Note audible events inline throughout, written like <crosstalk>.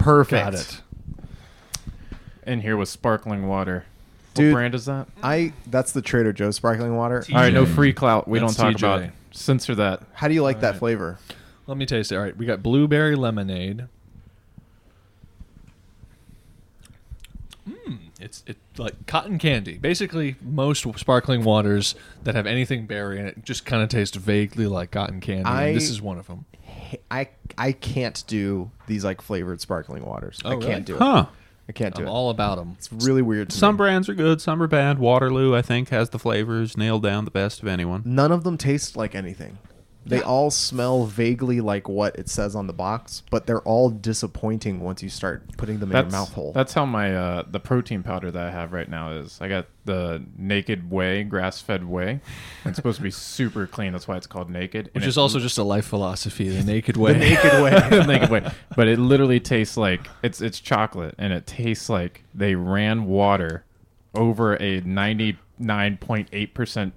Perfect. Got it. In here with sparkling water. Dude. what brand is that? I that's the Trader Joe's sparkling water. All right, no free clout. We That's don't talk TJ. about. It. Censor that. How do you like that Alright. flavor? Let me taste it. All right, we got blueberry lemonade. Mmm, it's it like cotton candy. Basically, most sparkling waters that have anything berry in it just kind of taste vaguely like cotton candy. and this is one of them. I I can't do these like flavored sparkling waters. Oh, I really? can't do it. Huh. I can't do it. I'm it. all about them. it's really weird. To Some me. brands are good, some are bad. Waterloo, I think, has the flavors nailed down the best of anyone. None of them taste like anything. They all smell vaguely like what it says on the box, but they're all disappointing once you start putting them in your mouth hole. that's how my uh, the protein powder that I have right now is. I got the Naked Whey grass fed whey. It's supposed to be <laughs> super clean. That's why it's called Naked. Which And is it- also just a life philosophy, the <laughs> naked way. <laughs> the naked way. naked way. But it literally tastes like it's it's chocolate, and it tastes like they ran water over a ninety nine point eight percent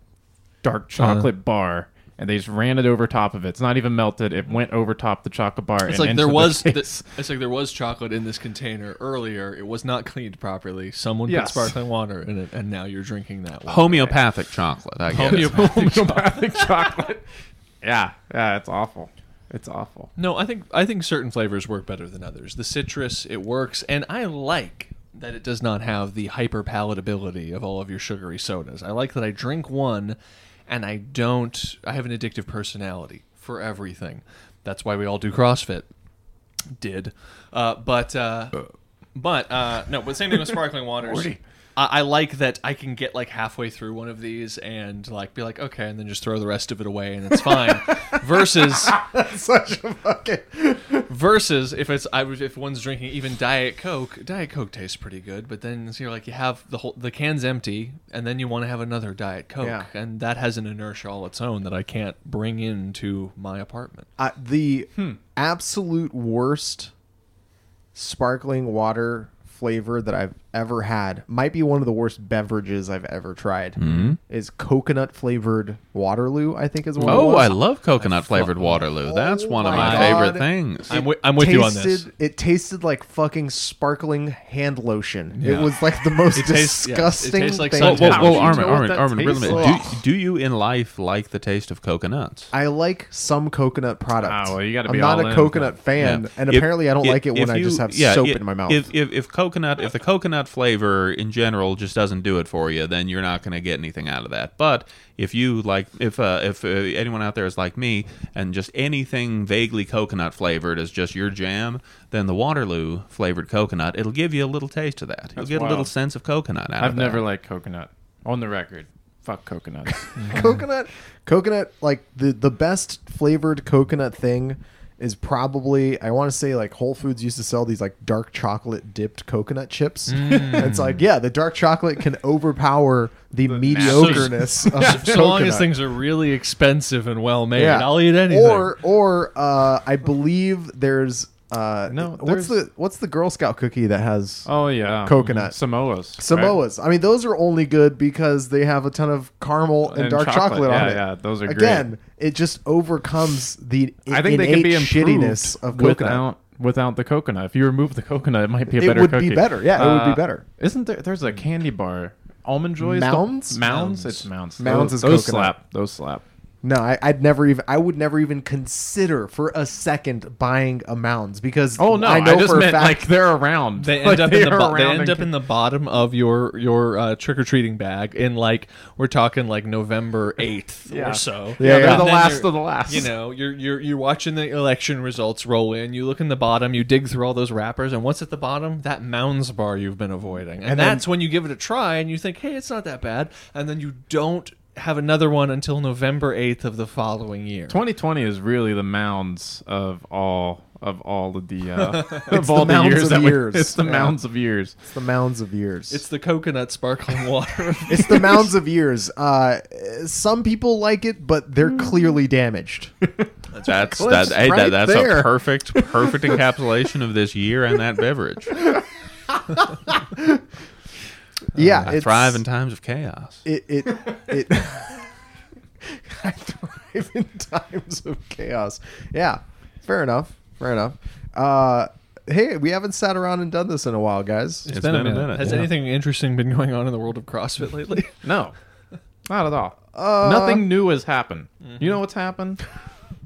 dark chocolate bar, and they just ran it over top of it. It's not even melted. It went over top the chocolate bar. It's and like there into the was case. th- it's like there was chocolate in this container earlier. It was not cleaned properly. Someone Yes. put sparkling water in it, and now you're drinking that. Water. Homeopathic chocolate, I guess. Homeopathic <laughs> homeopathic chocolate. <laughs> Yeah, yeah, it's awful. It's awful. No, I think I think certain flavors work better than others. The citrus, it works, and I like that it does not have the hyper palatability of all of your sugary sodas. I like that I drink one, and I don't. I have an addictive personality for everything. That's why we all do CrossFit. Did, uh, but uh, but uh, no. But same thing with sparkling waters. I, I like that I can get like halfway through one of these and like be like okay, and then just throw the rest of it away and it's fine. <laughs> Versus <laughs> Such a fucking. <laughs> versus if it's I if one's drinking even Diet Coke, Diet Coke tastes pretty good, but then so you're like you have the whole the can's empty, and then you want to have another Diet Coke, Yeah. and that has an inertia all its own that I can't bring into my apartment. Uh, the Hmm. absolute worst sparkling water flavor that I've ever had might be one of the worst beverages I've ever tried. Mm-hmm. Is coconut flavored Waterloo? I think is what. it Oh, was. I love coconut flavored Waterloo. That's Oh one of my my God. favorite things. I'm wi- I'm with you on this. It tasted like fucking sparkling hand lotion. Yeah. It was like the most <laughs> It tastes- yeah, it disgusting tastes like thing. Whoa, suntan whoa, whoa, lotion. Armin, You know what Armin, Armin, wait a tastes minute. like? Do, do you in life like the taste of coconuts? I like some coconut product. Ah, well, you gotta be. I'm not all a in. coconut fan, Yeah. and If- apparently I don't if- like it when if I just have yeah, soap in my mouth. If, if if coconut if the coconut flavor in general just doesn't do it for you, then you're not going to get anything out of that. But if you like, if uh, if uh, anyone out there is like me and just anything vaguely coconut flavored is just your jam, then the Waterloo flavored coconut it'll give you a little taste of that. You'll That's get a little sense of coconut out I've of that. never liked coconut. On the record, fuck coconuts. <laughs> coconut coconut like the the best flavored coconut thing is probably I want to say like Whole Foods used to sell these like dark chocolate dipped coconut chips. And it's like yeah, the dark chocolate can overpower the, mediocreness of <laughs> So long as things are really expensive and well made, yeah. I'll eat anything. Or or uh, I believe there's uh, No, what's there's- the what's the Girl Scout cookie that has oh yeah, Coconut. Samoas. right? Samoas. I mean, those are only good because they have a ton of caramel and, dark chocolate, on Yeah, it. yeah, those are great. Again, it just overcomes the I think they can be improved shittiness of coconut. without without the coconut. If you remove the coconut, it might be a It better would cookie. be better. Yeah, it would be Uh, better. Isn't there? There's a candy bar. Almond Joy. is Mounds? Mounds. Mounds. It's Mounds. Mounds those, is those coconut. slap. Those slap. No, I, I'd never even. I would never even consider for a second buying a Mounds because Oh no! I I, just for a meant fact like they're around. <laughs> They Like, end up in the bo- they end up in the bottom of your your uh, trick or treating bag in like we're talking like November eighth Yeah. or so. Yeah, they're the last of the last. You know, you're you're you're watching the election results roll in. You look in the bottom, you dig through all those wrappers, and what's at the bottom? That Mounds bar you've been avoiding, and, And then- that's when you give it a try, and you think, hey, it's not that bad, and then you don't have another one until November eighth of the following year. 2020 is really the mounds of all of all of the uh, <laughs> of all the, mounds years of that we- years. it's the Yeah. mounds of years. it's the Mounds of years. It's the coconut sparkling <laughs> water. It's the Mounds of years. Uh, some people like it, but they're clearly damaged. <laughs> That's that, Cliff's hey, right that, that's there. a perfect perfect encapsulation of this year and that beverage. Yeah, I thrive in times of chaos. it it <laughs> it. <laughs> I thrive in times of chaos. Yeah, fair enough. Fair enough. Uh, hey, we haven't sat around and done this in a while, guys. It's been a minute, Has yeah. anything interesting been going on in the world of CrossFit lately? No, not at all. Uh, Nothing new has happened. Mm-hmm. You know what's happened? <laughs>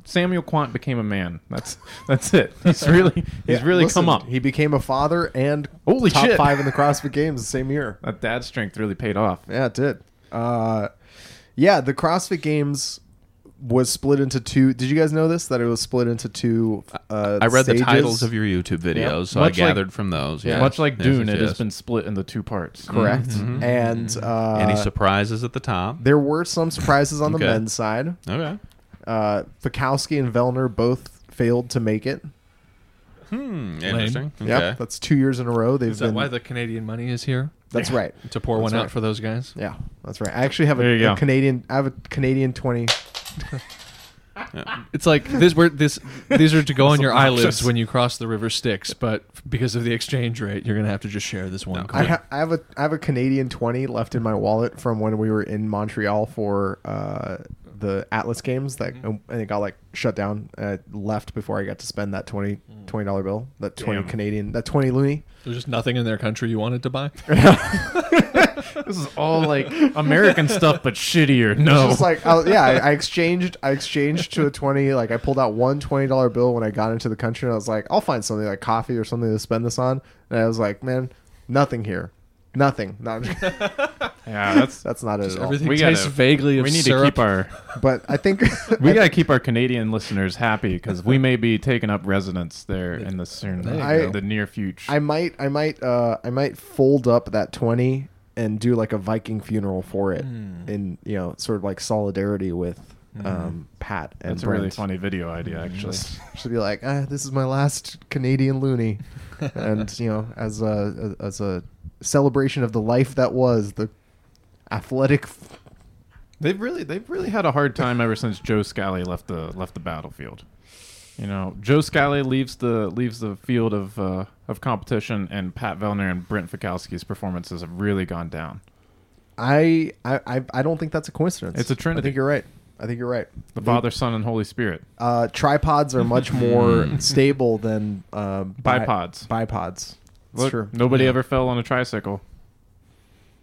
Samuel Kwant became a man. That's that's it. He's really <laughs> he's Yeah, really listen, come up. He became a father and Holy top shit. five in the CrossFit Games the same year. That dad strength really paid off. Yeah, it did. Uh, yeah, the CrossFit Games was split into two. Did you guys know this? That it was split into two. Uh, I read the titles of your YouTube videos, Yeah. so I Much like- gathered from those. Yeah, Much like Dune, yes, it has been split into two parts. correct. Mm-hmm. And uh, Any surprises at the top? there were some surprises on the men's side. Okay. Uh, Fikowski and Vellner both failed to make it. Hmm. Interesting. Okay. Yep, that's two years in a row. They've Is that been. why the Canadian money is here? that's right. <laughs> To pour one That's out for those guys? Yeah, that's right. I actually have There a, you a go. Canadian. I have a Canadian twenty. <laughs> It's like this. Where this these are to go on your eyelids when you cross the river Styx, but because of the exchange rate, you're gonna have to just share this one. I, coin. ha- I have a I have a Canadian twenty left in my wallet from when we were in Montreal for uh, the Atlas games that and it got like shut down. Uh, left before I got to spend that 20 dollar bill, that twenty Damn. Canadian, that twenty loonie. There's just nothing in their country you wanted to buy. <laughs> <laughs> This is all like American stuff, but shittier. No. It's just like I, yeah, I, I exchanged I exchanged to a twenty. Like I pulled out one twenty dollar bill when I got into the country, and I was like, I'll find something like coffee or something to spend this on. And I was like, man, nothing here, nothing. No, I'm just- yeah, that's <laughs> that's not it at all. Everything We tastes gotta- vaguely of we need syrup. to keep our <laughs> But I think <laughs> we gotta keep our Canadian listeners happy because we may be taking up residence there in the soon There you I- go. the near future. I might, I might, uh, I might fold up that twenty and do like a Viking funeral for it, Hmm. in you know, sort of like solidarity with um, Pat and that's a really Brent. funny video idea, actually. Just, just be like, ah, this is my last Canadian loonie, and you know, as a as a celebration of the life that was the athletic. f- They've really they've really had a hard time ever since Joe Scali left the left the battlefield. You know, Joe Scali leaves the leaves the field of uh, of competition, and Pat Vellner and Brent Fikowski's performances have really gone down. I, I I don't think that's a coincidence. It's a trinity. I think you're right. I think you're right. The Father, Son, and Holy Spirit. uh, tripods are much more <laughs> stable than uh, bi- Bipods. bipods. That's Look, true. Nobody Yeah. ever fell on a tricycle.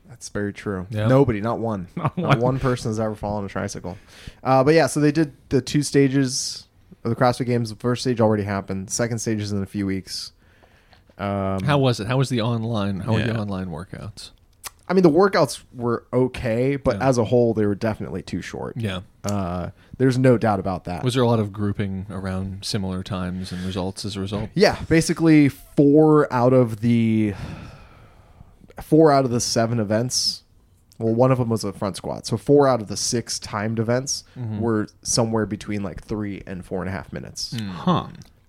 That's very true. Yeah. Nobody, not one. <laughs> Not not one. one person has ever fallen on a tricycle. Uh, but yeah, so they did the two stages of the CrossFit Games. The first stage already happened. Second stage is in a few weeks. Um, How was it? How was the online? How were the online workouts? I mean, the workouts were okay, but Yeah. as a whole, they were definitely too short. Yeah. Uh, there's no doubt about that. Was there a lot of grouping around similar times and results as a result? Yeah, basically four out of the four out of the seven events. Well, one of them was a front squat, so four out of the six timed events Mm-hmm. were somewhere between like three and four and a half minutes. Hmm. Huh.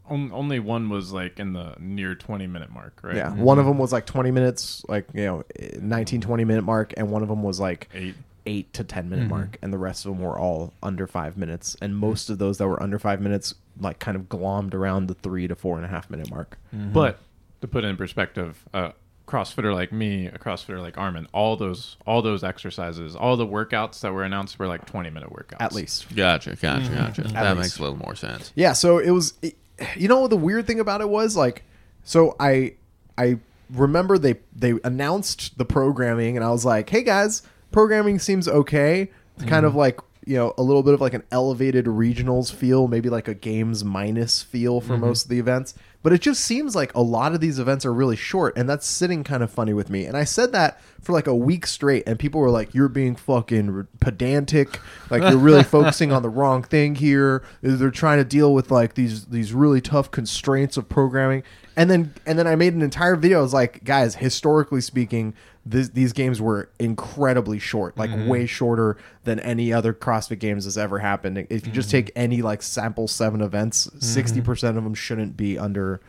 Only one was like in the near 20 minute mark, right? Yeah, one of them was like 20 minutes, like you know, 19, 20 minute mark, and one of them was like Eight. Eight to 10 minute mm-hmm. mark, and the rest of them were all under five minutes. And mm-hmm. most of those that were under five minutes, like kind of glommed around the three to four and a half minute mark. Mm-hmm. But to put it in perspective, a CrossFitter like me, a CrossFitter like Armin, all those all those exercises, all the workouts that were announced were like 20 minute workouts. At least, Gotcha. Gotcha. Gotcha. That least. makes a little more sense. Yeah, so it was it- you know the weird thing about it was like so I I remember they they announced the programming and I was like, "Hey guys, programming seems okay." It's kind of mm-hmm. like, you know, a little bit of like an elevated regionals feel, maybe like a games minus feel for mm-hmm. most of the events. But it just seems like a lot of these events are really short and that's sitting kind of funny with me. And I said that for like a week straight and people were like, "You're being fucking pedantic. Like you're really <laughs> focusing on the wrong thing here. They're trying to deal with like these these really tough constraints of programming." And then and then I made an entire video. I was like, "Guys, historically speaking, this, these games were incredibly short, like way shorter than any other CrossFit games has ever happened. If you just take any like sample seven events, 60 percent of them shouldn't be under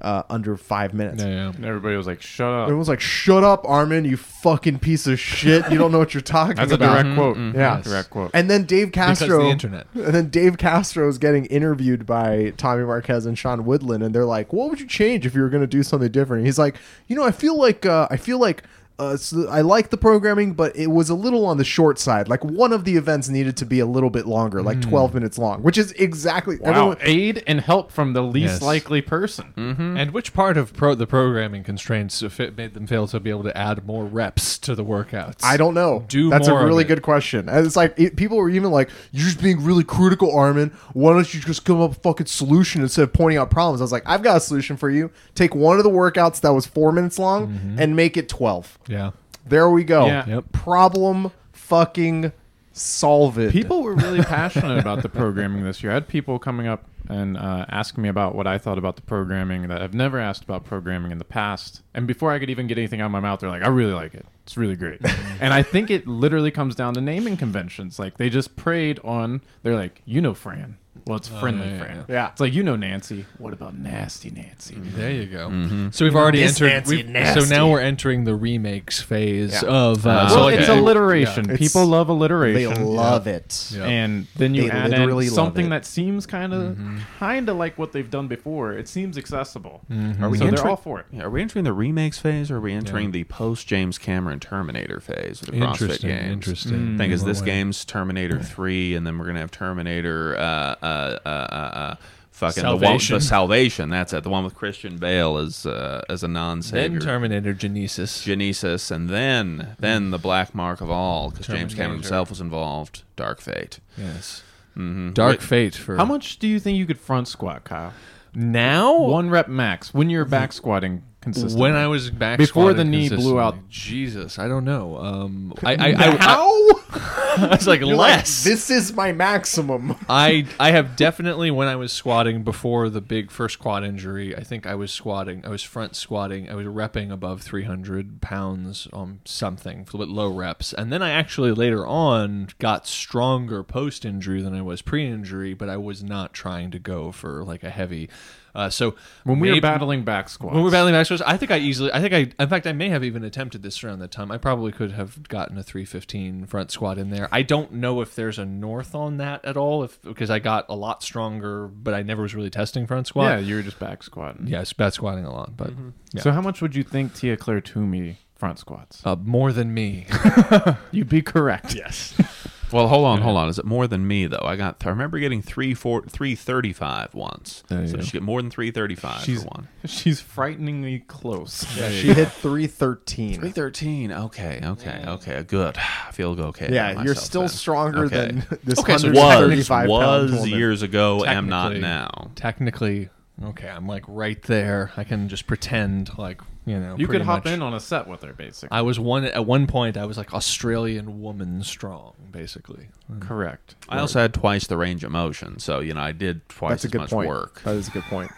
uh, under five minutes." Yeah, yeah. And everybody was like, "Shut up." Everyone's like, "Shut up, Armin! You fucking piece of shit! You don't know what you're talking about. That's a about." direct quote. Yeah. direct quote. And then Dave Castro, the internet. <laughs> and then Dave Castro is getting interviewed by Tommy Marquez and Sean Woodland, and they're like, "What would you change if you were going to do something different?" And he's like, "You know, I feel like uh, I feel like uh, so I like the programming, but it was a little on the short side. Like one of the events needed to be a little bit longer, like 12 minutes long, which is exactly Wow, everyone- aid and help from the least Yes. likely person. And which part of pro- the programming constraints fit, made them fail to be able to add more reps to the workouts? I don't know. Do That's more a really good question. And it's like it, people were even like, "You're just being really critical, Armin. Why don't you just come up with a fucking solution instead of pointing out problems?" I was like, "I've got a solution for you. Take one of the workouts that was four minutes long Mm-hmm. and make it 12. Yeah. There we go. Yeah. Yep. Problem fucking solve it. People were really passionate about the programming this year. I had people coming up and uh, asking me about what I thought about the programming that I've never asked about programming in the past. And before I could even get anything out of my mouth, they're like, "I really like it. It's really great." <laughs> and I think it literally comes down to naming conventions. Like they just preyed on. They're like, "You know, Fran." Well, it's friendly Oh, yeah, Fran. yeah. It's like you know Nancy. What about nasty Nancy? There you go. So we've already This entered. Nancy we've- nasty. so now we're entering the remakes phase Yeah. of. Uh, so well, like it's a- alliteration. yeah. People It's- love they alliteration. love it. Yeah. and then you They add literally in love something it. that seems kind of kind of like what they've done before. It seems accessible. Are we so they're entering- all for it. Yeah, are we entering the remakes phase, or are we entering the post James Cameron Terminator phase of the CrossFit Interesting. games? Interesting. I think is this game's Terminator three, and then we're gonna have Terminator, uh, uh, uh, uh, uh, fucking Salvation. the one, the Salvation. That's it, the one with Christian Bale as uh, as a non-savior. Then. Terminator Genesis. Genesis, and then then the black mark of all, because James Cameron himself was involved. Dark Fate. yes. hmm Dark Fate for How much do you think you could front squat, Kyle? now? One rep max when you're back squatting consistently. When I was back Before the knee blew out. Jesus, I don't know. Um, I, I, <laughs> I, How? I, <laughs> <laughs> I was like You're like, less. this is my maximum. <laughs> I I have definitely when I was squatting before the big first quad injury, I think I was squatting. I was front squatting. I was repping above 300 pounds on something, a little bit low reps, and then I actually later on got stronger post injury than I was pre injury, but I was not trying to go for like a heavy. Uh, so when we were battling back squats. when we were battling back squats, I think I easily, I think I, in fact, I may have even attempted this around that time. I probably could have gotten a 315 front squat in there. I don't know if there's a north on that at all, if because I got a lot stronger, but I never was really testing front squat. yeah, you were just back squatting. yes, back squatting a lot, but yeah. So how much would you think Tia Claire Toomey front squats? uh, more than me. <laughs> You'd be correct. yes. <laughs> Well, hold on, hold on. Is it more than me though? I got. I remember getting three, four, three thirty-five once. There so go. she get more than three thirty-five She's one. <laughs> she's frighteningly close. she hit 313. Three thirteen. Okay, okay, okay. Good. <sighs> I feel okay. Yeah, about you're myself still then. stronger Okay. than <laughs> this Okay, so was 135 was woman. years ago. Am not Technically- now. Technically, okay, I'm like right there. I can just pretend like you know. You could hop much- in on a set with her, basically. I was one at one point. I was like Australian woman strong, basically. correct. I also had twice the range of motion, so you know I did twice That's a as good much point. work. That is a good point.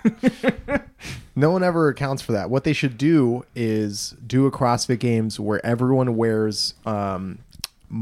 <laughs> <laughs> no one ever accounts for that. What they should do is do a CrossFit Games where everyone wears um,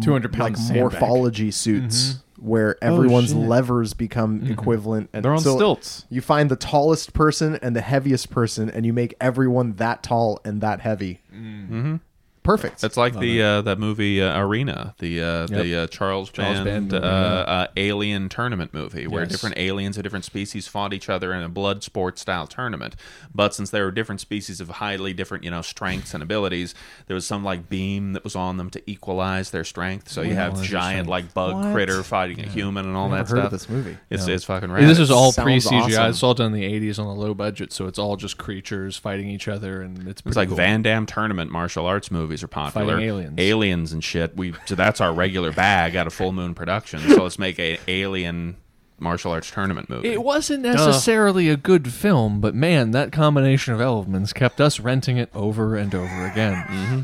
200 pound like morphology suits, where everyone's shit. levers become equivalent. And They're on so stilts. You find the tallest person and the heaviest person, and you make everyone that tall and that heavy. Mm-hmm. Perfect. That's like the uh, that movie uh, Arena, the uh, the uh, Charles, Charles Band, Band uh, movie, uh, alien tournament movie, where Yes. different aliens of different species fought each other in a blood sport style tournament. But since there were different species of highly different, you know, strengths and abilities, there was some like beam that was on them to equalize their strength. So you have giant like bug What? critter fighting a human and all I've that heard stuff. of this movie. It's Yeah. it's fucking Yeah, rad. this is all pre CGI. awesome. It's all done in the '80s on a low budget, so it's all just creatures fighting each other, and it's It's like cool. Van Damme tournament martial arts movies are popular. aliens. aliens and shit. We so that's our regular bag out of Full Moon Productions. So let's make a alien martial arts tournament movie. It wasn't necessarily a good film, but man, that combination of elements kept us renting it over and over again. Mm-hmm.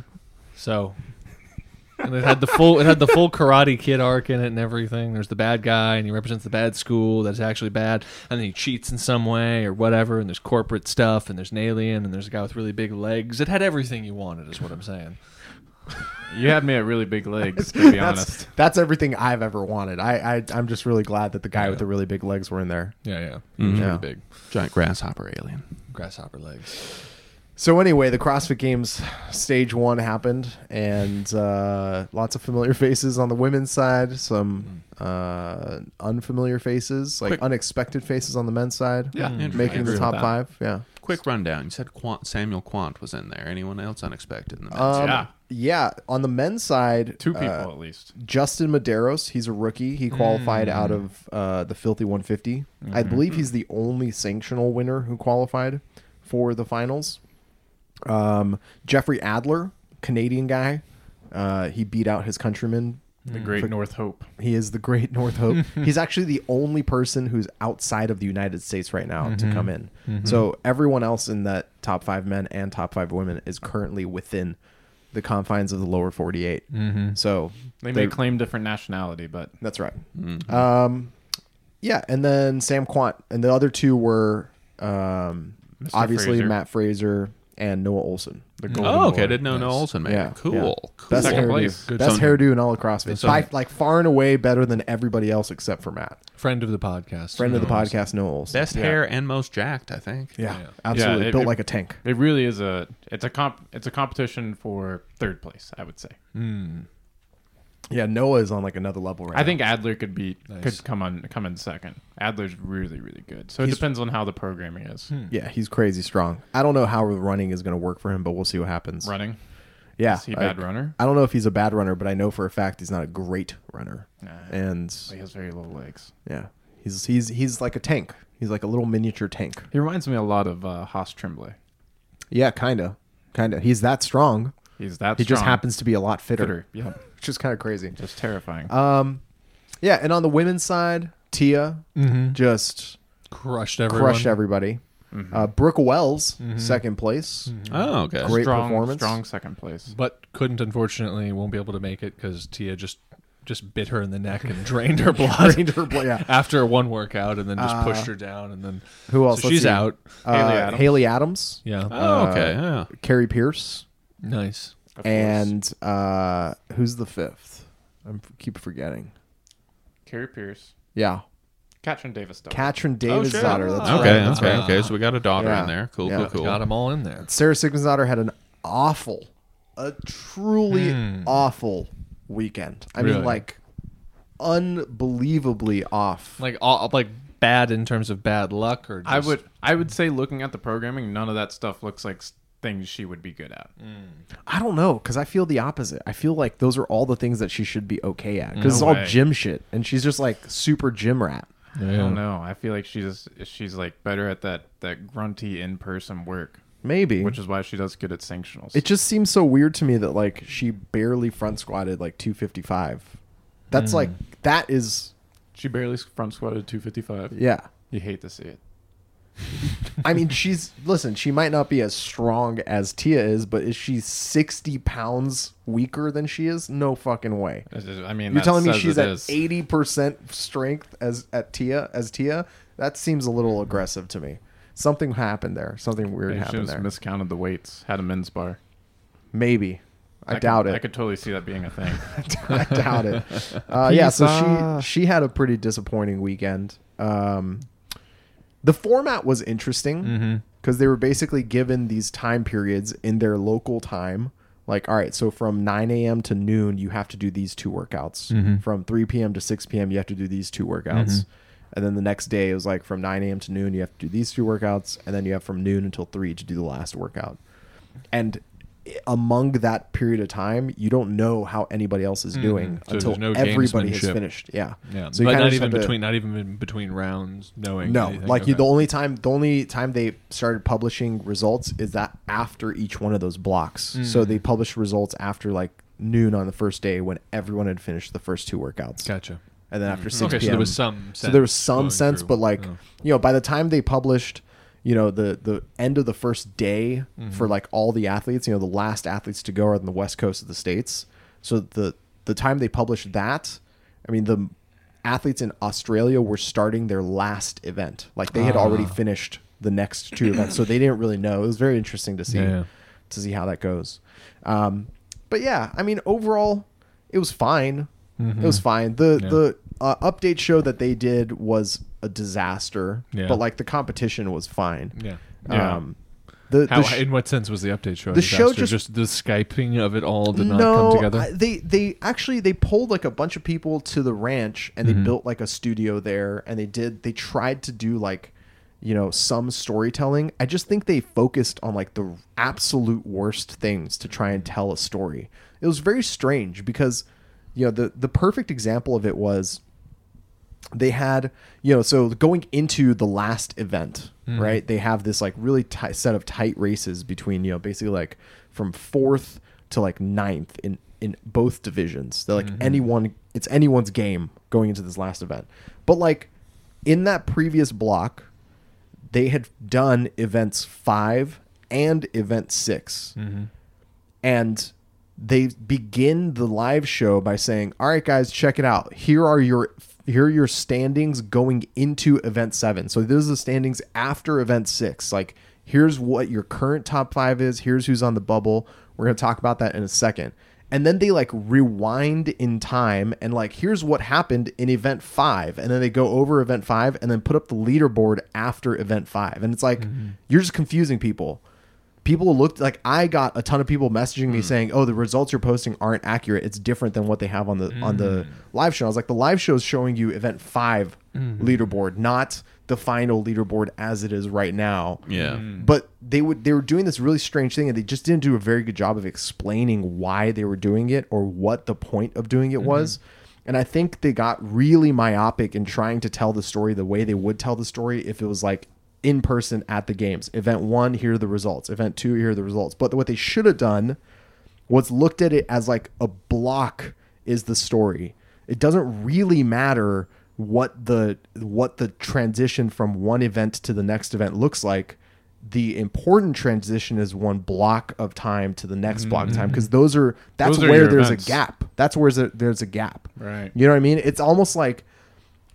So, and it had the full it had the full Karate Kid arc in it and everything. There's the bad guy, and he represents the bad school that's actually bad, and then he cheats in some way or whatever. And there's corporate stuff, and there's an alien, and there's a guy with really big legs. It had everything you wanted, is what I'm saying. You had me at really big legs, to be <laughs> honest. That's, that's everything I've ever wanted. I, I I'm just really glad that the guy with the really big legs were in there. Yeah, yeah, he was mm-hmm. Yeah. really big, Giant grasshopper alien. grasshopper legs. So anyway, the CrossFit Games stage one happened, and uh, lots of familiar <laughs> faces on the women's side, some uh, unfamiliar faces, like Quick- unexpected faces on the men's side. Yeah, Mm. Andrew, making agree the with top that. five. Yeah. Quick rundown. You said Kwant, Samuel Kwant was in there. Anyone else unexpected in the men's? Um, Yeah. yeah, on the men's side, Two people uh, at least. Justin Medeiros, he's a rookie. He qualified Mm. out of uh, the Filthy 150. Mm-hmm. I believe he's the only sanctional winner who qualified for the finals. Um, Jeffrey Adler, Canadian guy, uh, he beat out his countryman. The Great North Hope. He is the Great <laughs> North Hope. <laughs> he's actually the only person who's outside of the United States right now to come in. So everyone else in that top five men and top five women is currently within the confines of the lower 48. So They they're- may claim different nationality, but that's right. Um, yeah, and then Sam Kwant, and the other two were um, obviously Fraser. Matt Fraser and Noah Ohlsen. the mm. golden Oh, okay. boy. I didn't know Noah Nice. Olson made Yeah. Cool. yeah. cool. Best Second hairdo, place. Good. best So- hairdo in all of CrossFit. So- By, like far and away better than everybody else except for Matt. Friend of the podcast. Friend of the Noah Ohlsen. podcast, Noah Ohlsen. Best Yeah. hair and most jacked, I think. Yeah, Yeah. absolutely. Yeah, it- Built it- like a tank. It really is a it's a comp it's a competition for third place, I would say. Hmm. Yeah, Noah is on like another level right now. I think Adler could be Nice. could come on come in second. Adler's really really good. So it He's- depends on how the programming is. now. Yeah, he's crazy strong. I don't know how the running is going to work for him, but we'll see what happens. Running. Yeah, Is he a I- bad runner? I don't know if he's a bad runner, but I know for a fact he's not a great runner. Nah. And He has very little legs. yeah, he's he's he's like a tank. He's like a little miniature tank. He reminds me a lot of uh, Haas Tremblay. Yeah, kind of, kind of. He's that strong. He's that he just happens to be a lot fitter, fitter. Yeah. <laughs> which is kind of crazy. Just terrifying. Um, yeah, and on the women's side, Tia just Crushed everyone. crushed everybody. Uh, Brooke Wells, second place. Oh, okay. Great strong, performance. Strong second place. But couldn't, unfortunately, won't be able to make it because Tia just just bit her in the neck and <laughs> drained her blood <laughs> Drained her blood, yeah. after one workout, and then just pushed her down, and then Who else? So she's see. out. Uh, Haley Adams. Haley Adams, Yeah, Oh, okay. Yeah. Kari Pearce, nice. Of and uh, who's the fifth? I keep forgetting. Kari Pearce, Yeah, Katrin Davis. daughter. Katrin Davis' shit. daughter. That's Okay. right. That's okay. right. Okay. So we got a daughter Yeah. in there. Cool. Yeah. Cool. Cool. Got them all in there. Sarah Sigmund's daughter had an awful, a truly Hmm. awful weekend. I Really? mean, like unbelievably off. Like all, like bad in terms of bad luck, or just, I would I would say looking at the programming, none of that stuff looks like s- things she would be good at. Mm. I don't know because I feel the opposite. I feel like those are all the things that she should be okay at because it's No all way. gym shit, and she's just like super gym rat. I don't know. I feel like she's she's like better at that that grunty in person work, Maybe. which is why she does good at sanctionals. it just seems so weird to me that like she barely front squatted like 255. That's mm. like that is she barely front squatted 255. yeah. You hate to see it. <laughs> I mean, she's listen. She might not be as strong as Tia is, but is she 60 pounds weaker than she is? No fucking way. I mean, You're telling me she's at 80% strength as at Tia as Tia? That seems a little aggressive to me. Something happened there. Something weird Maybe she happened just there. miscounted the weights. Had a men's bar. Maybe. I, could- doubt it. I could totally see that being a thing. <laughs> I doubt it. <laughs> Uh, yeah, so she she had a pretty disappointing weekend. Um, the format was interesting mm-hmm. because they were basically given these time periods in their local time. Like, all right, so from 9 a.m. to noon, you have to do these two workouts. Mm-hmm. From 3 p.m. to 6 p.m., you have to do these two workouts. Mm-hmm. And then the next day, it was like from 9 a.m. to noon, you have to do these two workouts. And then you have from noon until 3 to do the last workout. And among that period of time, you don't know how anybody else is doing So until no everybody has finished. Yeah, Yeah, So you not even have to- between, not even between rounds, knowing. No, anything. like you, the only time the only time they started publishing results is that after each one of those blocks. Mm. So they published results after like noon on the first day when everyone had finished the first two workouts, Gotcha. and then after six Okay, so there was some. Sense so there was some sense, through. but like Oh. you know, by the time they published, you know, the the end of the first day Mm-hmm. for like all the athletes, you know, the last athletes to go are on the west coast of the states. So the the time they published that, I mean, the athletes in Australia were starting their last event. Like they had already Ah. finished the next two events, so they didn't really know. It was very interesting to see Yeah, yeah. to see how that goes. Um, but yeah, I mean, overall, it was fine. It was fine. The Mm-hmm. Yeah. the uh, update show that they did was a disaster, Yeah. but like the competition was fine. Yeah. Yeah. Um, the, How? the sh- in what sense was the update show? a the show disaster? just- the skyping of it all did not come together. I- they they actually they pulled like a bunch of people to the ranch and they Mhm. built like a studio there and they did they tried to do like you know, some storytelling. I just think they focused on like the absolute worst things to try and tell a story. It was very strange because, you know, the the perfect example of it was they had you know so going into the last event mm-hmm. right they have this like really tight set of tight races between you know basically like from fourth to like ninth in in both divisions. They're like mm-hmm. anyone it's anyone's game going into this last event. But like in that previous block they had done events five and event 6 mm-hmm. and they begin the live show by saying, "All right, guys, check it out. Here are your here are your standings going into event seven. So this is the standings after event six. Like here's what your current top five is. Here's who's on the bubble. We're gonna talk about that in a second. And then they like rewind in time and like here's what happened in event five, and then they go over event five and then put up the leaderboard after event five, and it's like mm-hmm. you're just confusing people people looked like I got a ton of people messaging me saying, "Oh, the results you're posting aren't accurate. It's different than what they have on the on the Hmm. live show." I was like, "The live show is showing you event 5 Hmm. leaderboard, not the final leaderboard as it is right now." Yeah. But they would they were doing this really strange thing and they just didn't do a very good job of explaining why they were doing it or what the point of doing it was. And I think they got really myopic in trying to tell the story the way they would tell the story if it was like in person at the games. Event 1, here are the results. Event 2, here are the results. But what they should have done was looked at it as like a block is the story. It doesn't really matter what the what the transition from one event to the next event looks like. The important transition is one block of time to the next block of time mm-hmm. because those are that's Those where there's events. a gap. That's where there's a, there's a gap. Right. You know what I mean? It's almost like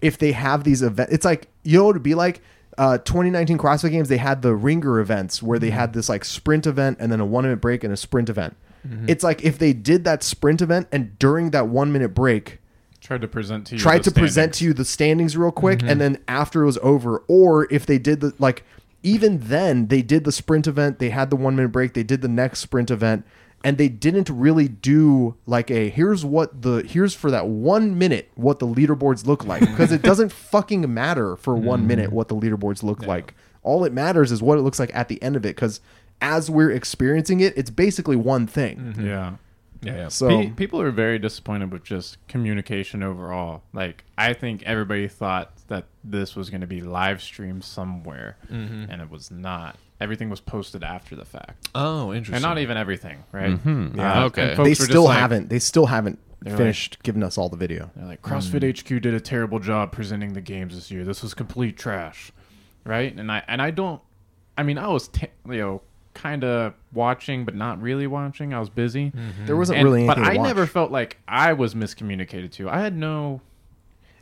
if they have these events, it's like you know what it'd be like. Uh, 2019 CrossFit Games, they had the ringer events where they mm-hmm. had this like sprint event and then a one minute break and a sprint event. Mm-hmm. It's like if they did that sprint event and during that one minute break, Tried to present to you. tried to present to you the standings real quick mm-hmm. and then after it was over or if they did the like even then they did the sprint event they had the one minute break they did the next sprint event and they didn't really do like a here's what the here's for that one minute what the leaderboards look like <laughs> because it doesn't fucking matter for one minute what the leaderboards look like all it matters is what it looks like at the end of it because as we're experiencing it it's basically one thing Yeah. Yeah, yeah. so Pe- people are very disappointed with just communication overall. Like, I think everybody thought that this was going to be live streamed somewhere, Mm-hmm. and it was not. Everything was posted after the fact, Oh, interesting. and not even everything, right? Mhm. Uh, Okay. They folks they were just still like- haven't they still haven't They're finished giving us all the video They're like, CrossFit HQ did a terrible job presenting the games this year. This was complete trash, right? And I and I don't. I mean, I was t- you know kind of watching, but not really watching. I was busy. there wasn't And- really anything but to I watch. never felt like I was miscommunicated to. I had no.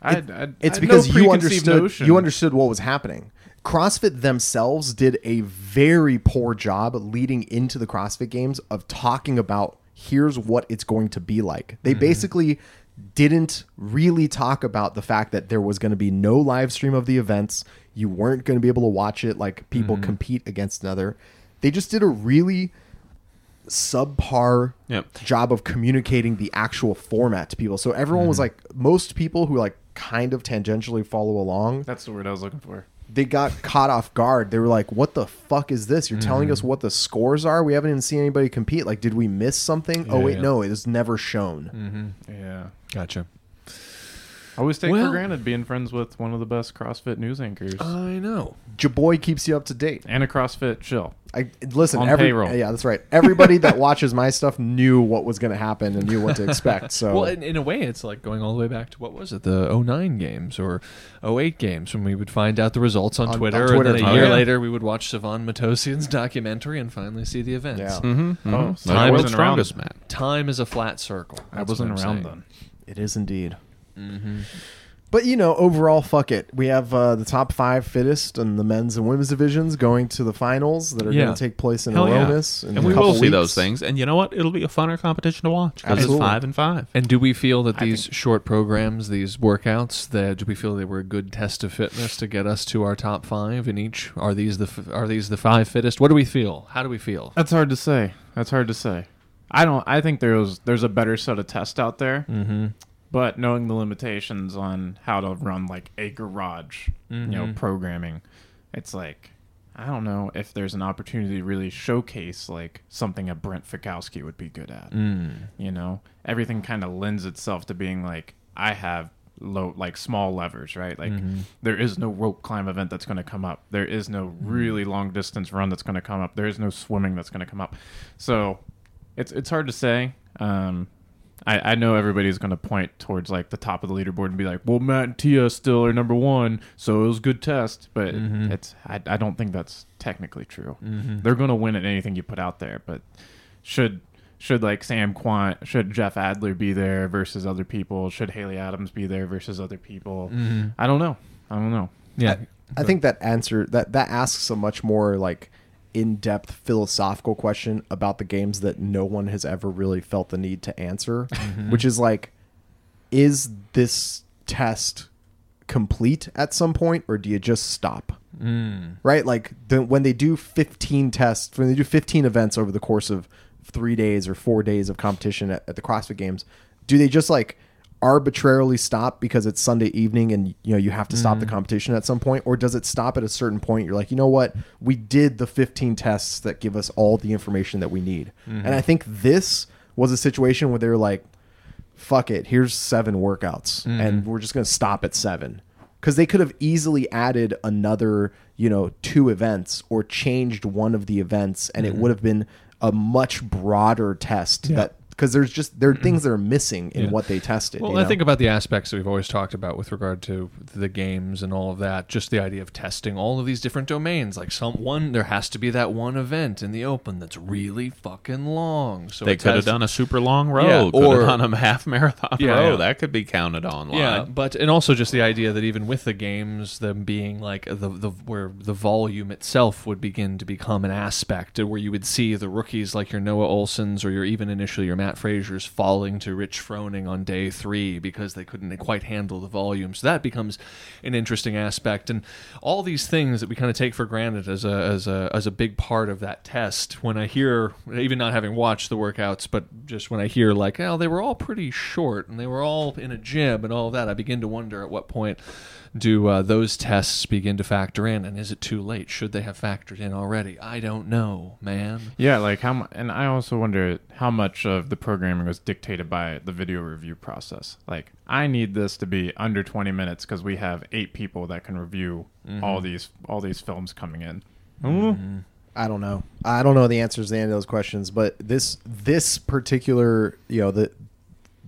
I had, I it's I had because no you understood notion. you understood what was happening. CrossFit themselves did a very poor job leading into the CrossFit games of talking about here's what it's going to be like. They mm-hmm. basically didn't really talk about the fact that there was going to be no live stream of the events. You weren't going to be able to watch it like people mm-hmm. compete against another. They just did a really subpar Yep. job of communicating the actual format to people. So everyone was mm-hmm. like most people who like kind of tangentially follow along, That's the word I was looking for. They got caught off guard. They were like, "What the fuck is this? You're telling us mm-hmm. what the scores are? We haven't even seen anybody compete. Like, did we miss something? oh Yeah, wait, yeah. no, it was never shown." Mm-hmm. Yeah. Gotcha. I always take Well- for granted being friends with one of the best CrossFit news anchors I know. Jaboy keeps you up to date. and a CrossFit chill. I listen. On every, payroll. Yeah, that's right. Everybody that watches my stuff knew what was going to happen and knew what to expect. So Well, in, in a way, it's like going all the way back to what was it, the 09 games or 08 games when we would find out the results on, On- on Twitter, Twitter. and then a Oh, year yeah. later we would watch Sevan Matossian's documentary and finally see the events. Yeah. Mm-hmm. Oh, so I I wasn't was around. strongest man. Time is a flat circle. I That's wasn't I'm around saying. then. it is indeed. Mm-hmm. But you know, overall, fuck it. We have uh, the top five fittest and the men's and women's divisions going to the finals that are Yeah. going to take place in Hell yeah. Aromas. in And a we couple will see weeks. those things. And you know what? It'll be a funner competition to watch because it's Absolutely. five and five. And do we feel that these think- short programs, these workouts, that do we feel they were a good test of fitness to get us to our top five in each? Are these the f- are these the five fittest? What do we feel? How do we feel? That's hard to say. That's hard to say. I don't. I think there's there's a better set of tests out there, Mm-hmm. But knowing the limitations on how to run like a garage, you know, Mhm. programming, it's like I don't know if there's an opportunity to really showcase like something a Brent Fikowski would be good at. You know, everything kind of lends itself to being like I have low like small levers, right? Like there is no rope climb event that's going to come up. There is no really long distance run that's going to come up. There is no swimming that's going to come up. So it's it's hard to say. Um, I, I know everybody's going to point towards like the top of the leaderboard and be like, "Well, Matt and Tia still are number one, so it was a good test." But mm-hmm. it's I, I don't think that's technically true. Mm-hmm. They're going to win at anything you put out there, but should should like Sam Kwant, should Jeff Adler be there versus other people? Should Haley Adams be there versus other people? Mm-hmm. I don't know. I don't know. Yeah. I think that answer that that asks a much more like in-depth philosophical question about the games that no one has ever really felt the need to answer, mm-hmm. which is like is this test complete at some point or do you just stop? Mm. Right? Like the, when they do 15 tests, when they do 15 events over the course of 3 days or 4 days of competition at, at the CrossFit Games, do they just like arbitrarily stop because it's Sunday evening and you know you have to stop the mm. competition at some point? Or does it stop at a certain point? You're like you know what? We did the 15 tests that give us all the information that we need. And mm-hmm. I think this was a situation where they were like fuck it here's seven workouts mm-hmm. and we're just going to stop at seven. Because they could have easily added another you know two events or changed one of the events and it mm-hmm. would have been a much broader test that because there's just there are things <clears throat> that are missing in Yeah. what they tested Well, you I think about the aspects that we've always talked about with regard to the games and all of that. Just the idea of testing all of these different domains. Like some one, there has to be that one event in the open that's really fucking long. So They it could have done a super long road, Yeah, or- have done a half marathon Yeah, road. yeah. That could be counted on. Yeah, but and also just the idea that even with the games, them being like the the where the volume itself would begin to become an aspect, where you would see the rookies like your Noah Ohlsens or your even initially your Matt Frasers falling to Rich Froning on day three because they couldn't quite handle the volume. So that becomes an interesting aspect, and all these things that we kind of take for granted as a as a as a big part of that test. When I hear, even not having watched the workouts, but just when I hear like, oh, they were all pretty short and they were all in a gym and all that, I begin to wonder at what point do uh, those tests begin to factor in, and is it too late? Should they have factored in already? I don't know, man. Yeah, like how, mu- and I also wonder how much of the programming was dictated by the video review process. Like, I need this to be under 20 minutes because we have eight people that can review mm-hmm. all these all these films coming in. Mm-hmm. Mm-hmm. I don't know. I don't know the answers to any of those questions, but this this particular, you know, the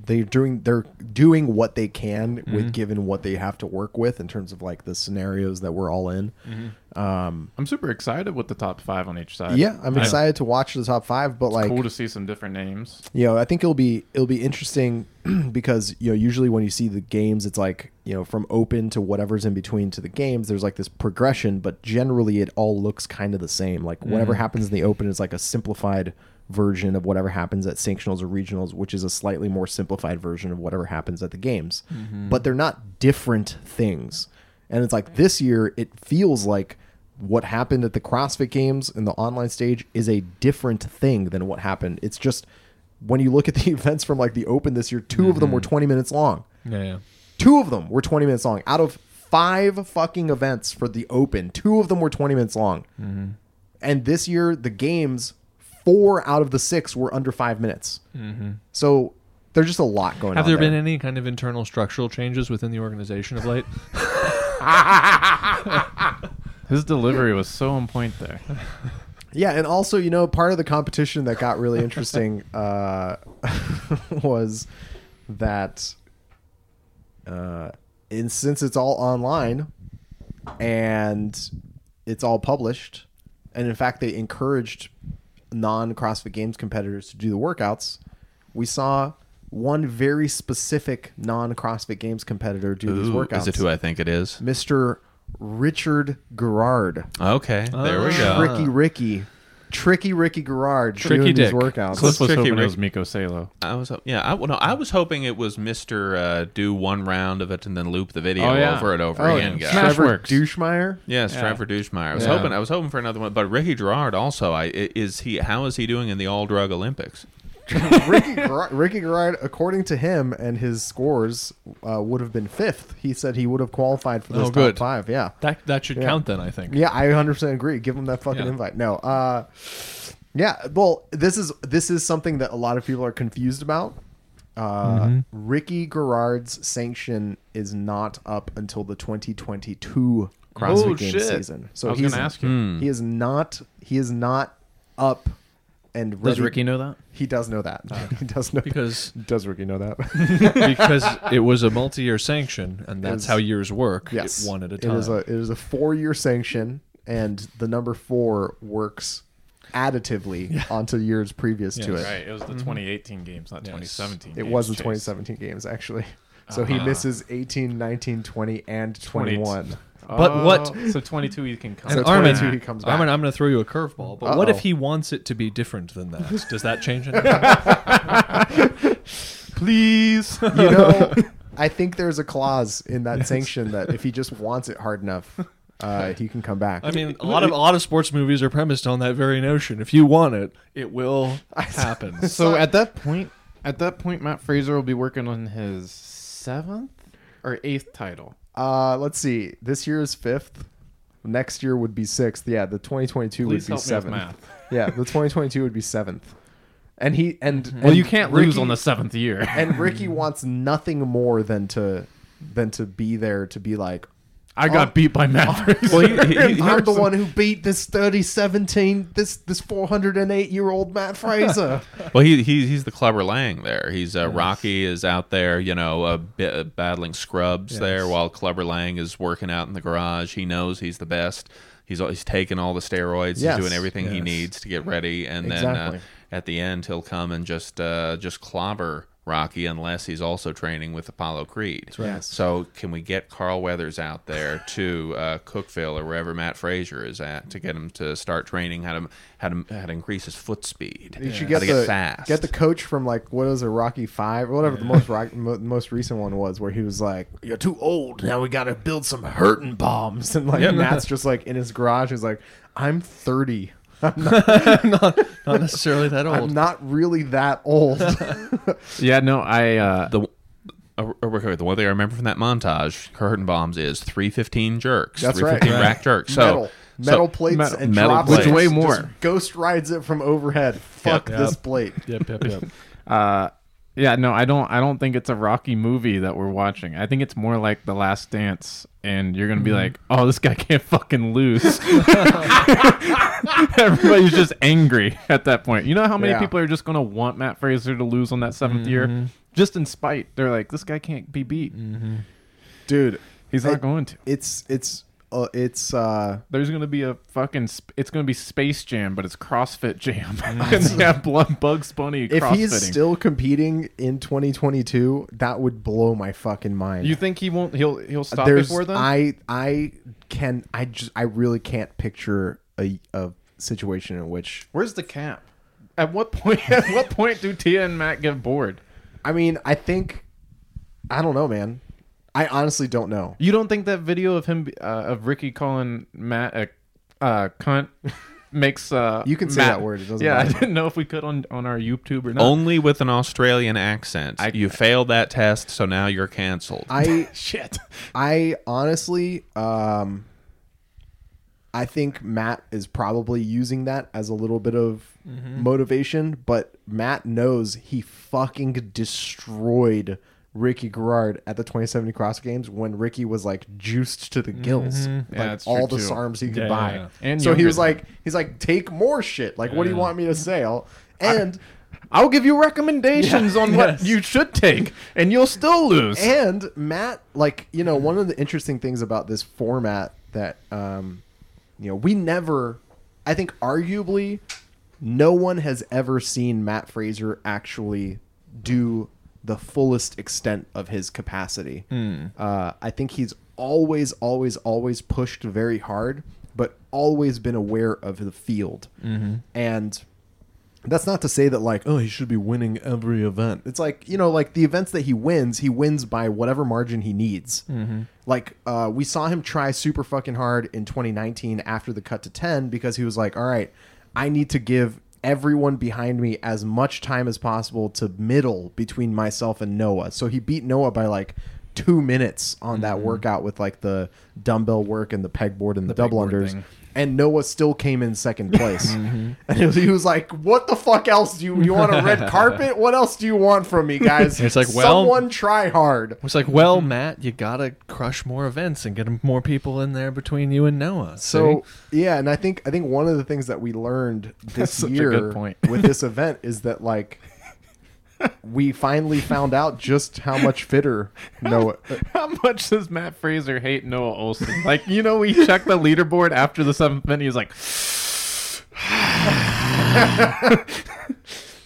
they're doing they're doing what they can Mm-hmm. with given what they have to work with in terms of like the scenarios that we're all in. Um, I'm super excited with the top five on each side. yeah, I'm I- excited to watch the top five, but like cool to see some different names. you know, I think it'll be it'll be interesting <clears throat> because you know usually when you see the games, it's like you know from open to whatever's in between to the games. There's like this progression, but generally it all looks kind of the same. Like whatever happens in the open is like a simplified version of whatever happens at sanctionals or regionals, which is a slightly more simplified version of whatever happens at the games. Mm-hmm. But they're not different things, and it's like this year it feels like what happened at the CrossFit Games in the online stage is a different thing than what happened. It's just when you look at the <laughs> events from like the Open this year, 2 of them were mm-hmm. 20 minutes long. Yeah, yeah. Two of them were 20 minutes long. Out of five fucking events for the Open, two of them were 20 minutes long. Mm-hmm. And this year, the games, four out of the six were under five minutes. So there's just a lot going Have on. Have there been any kind of internal structural changes within the organization of late? <laughs> His delivery was so on point there. Yeah, and also, you know, part of the competition that got really interesting <laughs> uh, <laughs> was that, uh, in since it's all online and it's all published, and in fact, they encouraged non CrossFit Games competitors to do the workouts. We saw one very specific non CrossFit Games competitor do these Ooh, workouts. is it who I think it is? Mr. Richard Garard. Okay, there we Oh. go. Tricky Ricky. Tricky Ricky Garard Tricky doing these Dick. workouts. Cliff was Tricky hoping it Rick. was Mikko Salo. I was yeah, I, well, no, I was hoping it was Mister uh, do one round of it and then loop the video Oh, yeah. over and over Oh, again. yeah. guy. Trevor Smashworks. Douchemeyer. Yes, Yeah. Trevor Douchemeyer. I was Yeah. hoping I was hoping for another one, but Ricky Garard also. I i- is he? How is he doing in the all drug Olympics? <laughs> Ricky Garard, Ricky Garard, according to him and his scores, uh, would have been fifth. He said he would have qualified for this Oh, top good. five. Yeah, That that should Yeah. count then, I think. yeah, I 100 percent agree. Give him that fucking Yeah. invite. No, uh, yeah. Well, this is this is something that a lot of people are confused about. Uh, Mm-hmm. Ricky Garard's sanction is not up until the 2022 CrossFit Oh, Games shit. season. So I was he's gonna ask you. Hmm. he is not he is not up and Does ready- Ricky know that? He does know that. <laughs> he does know Because <laughs> Does Ricky know that? <laughs> because it was a multi-year sanction, and that's was- how years work. yes, one at a It time. is a it is a four year sanction, and the number four works additively onto years previous to it. Right. It was the 2018 games, not Yes. 2017. It games, was the Chase. 2017 games actually. So he Ah. misses 18, 19, 20, and 21. But what- Oh, So 22 he can come. So And Armin, 22 he comes back. Armin, I'm going to throw you a curveball. But what Uh-oh. if he wants it to be different than that? <laughs> Does that change <laughs> anything? Please. You know, <laughs> I think there's a clause in that sanction that if he just wants it hard enough, uh, he can come back. I mean, a lot of a lot of sports movies are premised on that very notion. If you want it, it will happen. so at that point, at that point, Matt Fraser will be working on his seventh or eighth title. Uh, let's see. This year is fifth. Next year would be sixth. Yeah, the 2022 Please would be help me with seventh. math. <laughs> Yeah, the 2022 would be seventh. And he and Well, and you can't lose Ricky- on the seventh year. And <laughs> Ricky wants nothing more than to than to be there to be like I got beat by Matt Fraser. Well, he, he, he, I'm the one who beat this 30 17 this this 408 year old Matt Fraser. <laughs> well, he, he he's the Clubber Lang there. He's uh, Rocky is out there, you know, uh, b- uh, battling scrubs there, while Clubber Lang is working out in the garage. He knows he's the best. He's he's taking all the steroids. Yes. He's doing everything he needs to get ready, and Exactly. then uh, at the end he'll come and just uh, just clobber Rocky unless he's also training with Apollo Creed. right. Yes. So can we get Carl Weathers out there <laughs> to uh, Cookeville or wherever Matt Fraser is at to get him to start training how to how to, how to increase his foot speed? You should how get the get fast. get the coach from like what was it Rocky 5 or whatever the most <laughs> rock, mo- most recent one was where he was like you're too old now we got to build some hurting bombs <laughs> and like Matt's just like in his garage he's like I'm 30 not, <laughs> I'm not necessarily that old. I'm old. not really that old. <laughs> yeah, no, I. Uh, the uh, uh, okay, the one thing I remember from that montage, hurting bombs is three fifteen jerks. That's right. 315 Right. rack jerks. So metal, metal so- plates metal- and metal drops plates. it. Way Just more. Ghost rides it from overhead. Fuck Yep. this Yep. plate. Yep, yep, yep. <laughs> uh, yeah, no, I don't. I don't think it's a Rocky movie that we're watching. I think it's more like The Last Dance, and you're gonna be mm-hmm. like, "Oh, this guy <laughs> can't fucking lose." <laughs> <laughs> Everybody's just angry at that point. You know how many Yeah. people are just gonna want Matt Fraser to lose on that 7th year, mm-hmm. just in spite. They're like, "This guy can't be beat. Mm-hmm. Dude, He's not going to." it's it's uh, it's uh There's gonna be a fucking. Sp- it's gonna be Space Jam, but it's CrossFit Jam. <laughs> and they have Blood Bugs Bunny if he's CrossFitting. still competing in 2022, that would blow my fucking mind. you think he won't? He'll he'll stop There's before then. I I can I just I really can't picture a a situation in which Where's the cap? At what point? <laughs> At what point do Tia and Matt get bored? I mean, I think I don't know, man. I honestly don't know. You don't think that video of him uh, of Ricky calling Matt a uh, cunt <laughs> makes uh You can say Matt- that word, it doesn't yeah, I didn't know if we could on on our YouTube or not. Only with an Australian accent. I- you failed that test, so now you're canceled. I <laughs> Shit. I honestly, um, I think Matt is probably using that as a little bit of motivation, but Matt knows he fucking destroyed Ricky Garard at the 2070 Cross Games when Ricky was like juiced to the gills, Yeah, like that's all the too. SARMs he could Yeah, buy. yeah, yeah. And so he was like, he's like, take more shit. Like, what do you want me to <laughs> say? I'll, and I'll give you recommendations on what Yes. you should take, and you'll still lose. And Matt, like, you know, one of the interesting things about this format that, um, you know, we never, I think arguably, no one has ever seen Matt Fraser actually do the fullest extent of his capacity. Uh, I think he's always, always, always pushed very hard, but always been aware of the field. And that's not to say that like oh he should be winning every event. It's like you know like the events that he wins he wins by whatever margin he needs. Like uh, we saw him try super fucking hard in 2019 after the cut to 10 because he was like all right i need to give everyone behind me as much time as possible to middle between myself and Noah. So he beat Noah by like two minutes on that mm-hmm. workout with like the dumbbell work and the pegboard and the, double unders. thing. And Noah still came in second place. <laughs> Mm-hmm. <laughs> And it was, he was like, What the fuck else do you you want a red <laughs> carpet? What else do you want from me, guys? It's like, well- someone try hard. It's like, well, mm-hmm. Matt, you gotta crush more events and get more people in there between you and Noah. So yeah, and I think I think one of the things that we learned this year with this event is that like we finally found out just how much fitter Noah. Uh, how much does Matt Fraser hate Noah Ohlsen? Like, you know, we checked the leaderboard after the seventh minute. He's like, <sighs>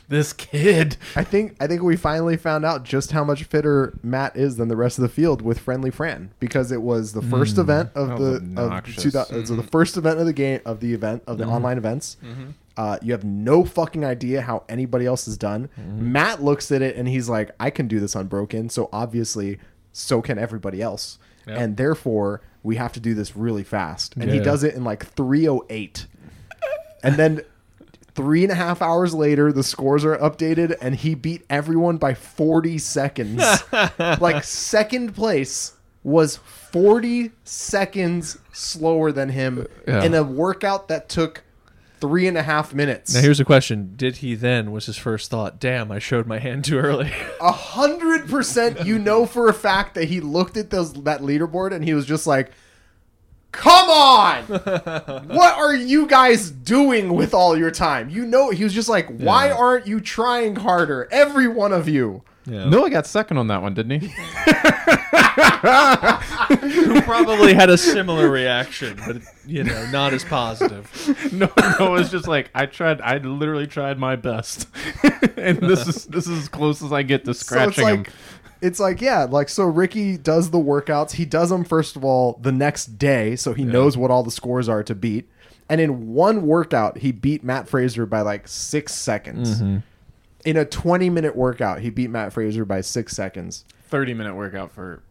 this kid. I think I think we finally found out just how much fitter Matt is than the rest of the field with Friendly Fran because it was the first hmm. event of the of two, thou- so the first event of the game of the event of the mm-hmm. online events. Mm-hmm. Uh, you have no fucking idea how anybody else has done. Matt looks at it and he's like, "I can do this unbroken." So obviously, so can everybody else, and therefore we have to do this really fast. And he does it in like three oh eight, and then Three and a half hours later, the scores are updated, and he beat everyone by 40 seconds. <laughs> like, second place was 40 seconds slower than him Yeah. in a workout that took three and a half minutes. now here's a question: Did he then? Was his first thought? Damn, I showed my hand too early. <laughs> A hundred percent, you know for a fact that he looked at those that leaderboard and he was just like, "Come on, <laughs> what are you guys doing with all your time?" You know, he was just like, "Why Yeah. aren't you trying harder, every one of you?" Yeah. Noah got second on that one, didn't he? <laughs> Who probably had a similar reaction, but you know, not as positive. <laughs> no, Noah's just like, I tried. I literally tried my best, <laughs> and this is this is as close as I get to So it's scratching like, him. it's like, yeah, like so. Ricky does the workouts. He does them first of all the next day, so he knows what all the scores are to beat. And in one workout, he beat Matt Fraser by like six seconds. Mm-hmm. In a twenty-minute workout, he beat Matt Fraser by six seconds. Thirty minute workout for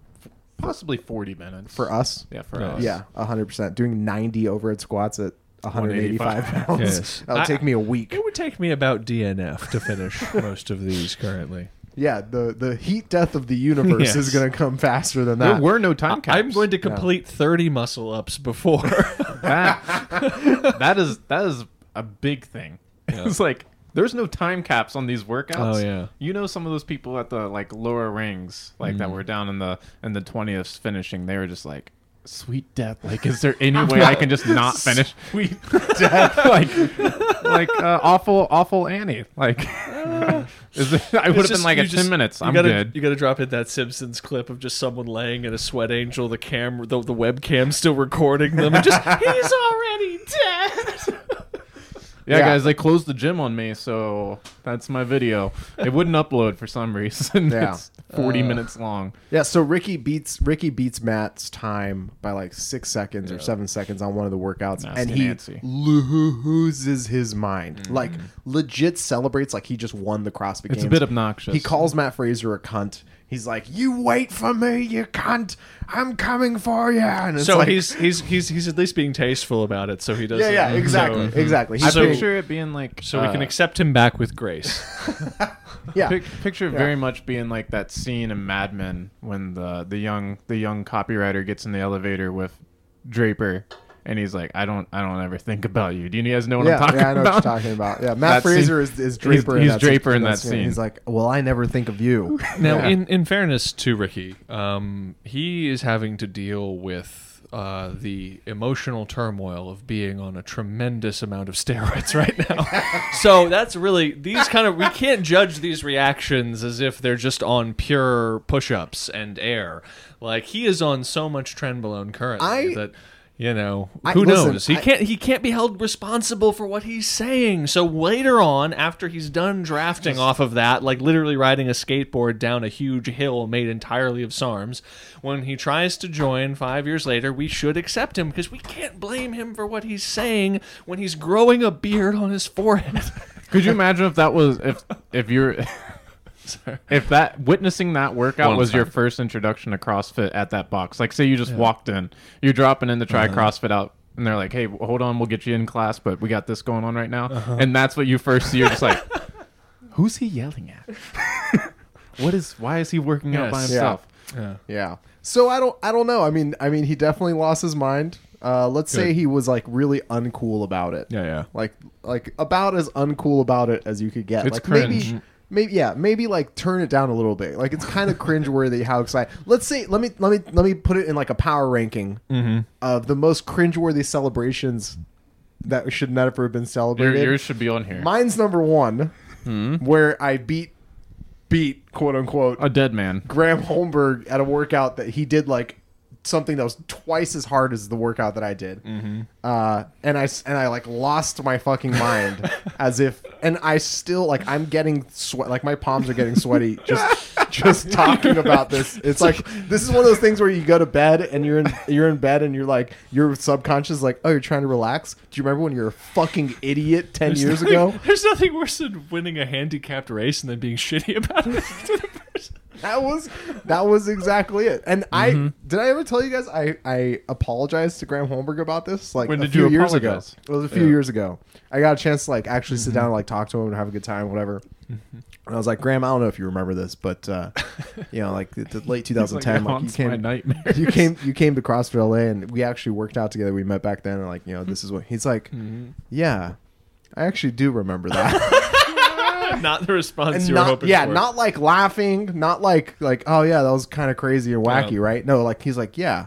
possibly forty minutes For us, Yeah, for Yeah. us. yeah, hundred percent. Doing ninety overhead squats at 185 pounds. Yes. <laughs> That'll I- take me a week. It would take me about DNF to finish <laughs> most of these currently. Yeah, the the heat death of the universe is going to come faster than that. There were no time caps. I'm going to complete 30 muscle ups before. <laughs> that, that is that is a big thing. It's like there's no time caps on these workouts. Oh, yeah. You know some of those people at the like lower rings, like that were down in the in the twentieths finishing, they were just like Sweet death! Like, is there any way I can just not finish? Sweet <laughs> death! <laughs> like, like uh, awful, awful Annie. Like, <laughs> is it, I would have been like at just- ten minutes. I'm gotta, good. You got to drop in that Simpsons clip of just someone laying in a sweat angel, the camera, the, the webcam still recording them, and just he's already dead. Yeah, Yeah. guys, they closed the gym on me, so that's my video. It wouldn't <laughs> upload for some reason. Yeah. It's 40 uh, minutes long. Yeah, so Ricky beats Ricky beats Matt's time by like six seconds or seven seconds on one of the workouts, Nasty and he Nancy. loses his mind. Mm. Like legit celebrates like he just won the CrossFit It's Games. a bit obnoxious. He calls Matt Fraser a cunt. He's like, "You wait for me, you cunt! I'm coming for you." And it's so like, he's he's he's he's at least being tasteful about it. So he does. yeah, yeah, exactly, exactly. He's I being- picture it being like So we uh, can accept him back with grace. <laughs> <laughs> yeah, pic- picture it very much being like that scene in Mad Men when the the young the young copywriter gets in the elevator with Draper, and he's like, "I don't I don't ever think about you." Do you guys know what yeah, I'm talking about? yeah, I know about? what you're talking about. Yeah, <laughs> Matt That Fraser scene- is, is Draper. in he's that Draper in scene. that scene. He's like, "Well, I never think of you." <laughs> Now, Yeah. in, in fairness to Ricky, um, he is having to deal with uh, the emotional turmoil of being on a tremendous amount of steroids <laughs> right now. so that's really these kind of we can't judge these reactions as if they're just on pure push-ups and air. Like he is on so much trenbolone currently I- that. You know, I- who listen, knows? He I- can't. He can't be held responsible for what he's saying. So later on, after he's done drafting off of that, like literally riding a skateboard down a huge hill made entirely of SARMs, when he tries to join five years later, we should accept him because we can't blame him for what he's saying when he's growing a beard on his forehead. <laughs> Could you imagine if that was if if you're if that witnessing that workout One was your first introduction to CrossFit at that box? Like, say you just walked in, you're dropping in to try Uh-huh. CrossFit out and they're like, "Hey, hold on, we'll get you in class, but we got this going on right now," and that's what you first see. You're just like, <laughs> "Who's he yelling at? <laughs> what is? Why is he working out by himself?" Yeah. Yeah. So I don't I don't know. I mean I mean he definitely lost his mind. Uh, let's say he was like really uncool about it. Yeah, yeah. Like like about as uncool about it as you could get. It's like cringe. maybe maybe yeah, maybe like turn it down a little bit. Like it's kind of cringeworthy how excited. <laughs> Let's say let me let me let me put it in like a power ranking Mm-hmm. of the most cringeworthy celebrations that should never have been Your, celebrated. yours should be on here. Mine's number one, where I beat beat quote unquote a dead man. Graham Holmberg at a workout that he did like something that was twice as hard as the workout that I did. Mm-hmm. Uh, and I and I like lost my fucking mind <laughs> as if, and I still like I'm getting sweat, like my palms are getting sweaty just just <laughs> talking about this. It's like this is one of those things where you go to bed and you're in you're in bed and you're like your subconscious is like oh you're trying to relax. Do you remember when you were a fucking idiot ten years ago? <laughs> There's nothing worse than winning a handicapped race and then being shitty about it to the person. That was that was exactly it. And I mm-hmm. did I ever tell you guys I I apologized to Graham Holmberg about this like When a did few you years apologize? ago. It was a few years ago. I got a chance to like actually sit mm-hmm. down and like talk to him and have a good time, whatever. And I was like, Graham, I don't know if you remember this, but uh, <laughs> you know, like the, the late 2010, like, you haunts my came, nightmares. you came, you came to CrossFit LA, and we actually worked out together. We met back then, and like, you know, this <laughs> is what he's like. Mm-hmm. Yeah, I actually do remember that. <laughs> <laughs> Not the response and you were not, hoping yeah, for. not like laughing, not like like oh yeah, that was kind of crazy and wacky, Yeah. right? No, like he's like yeah,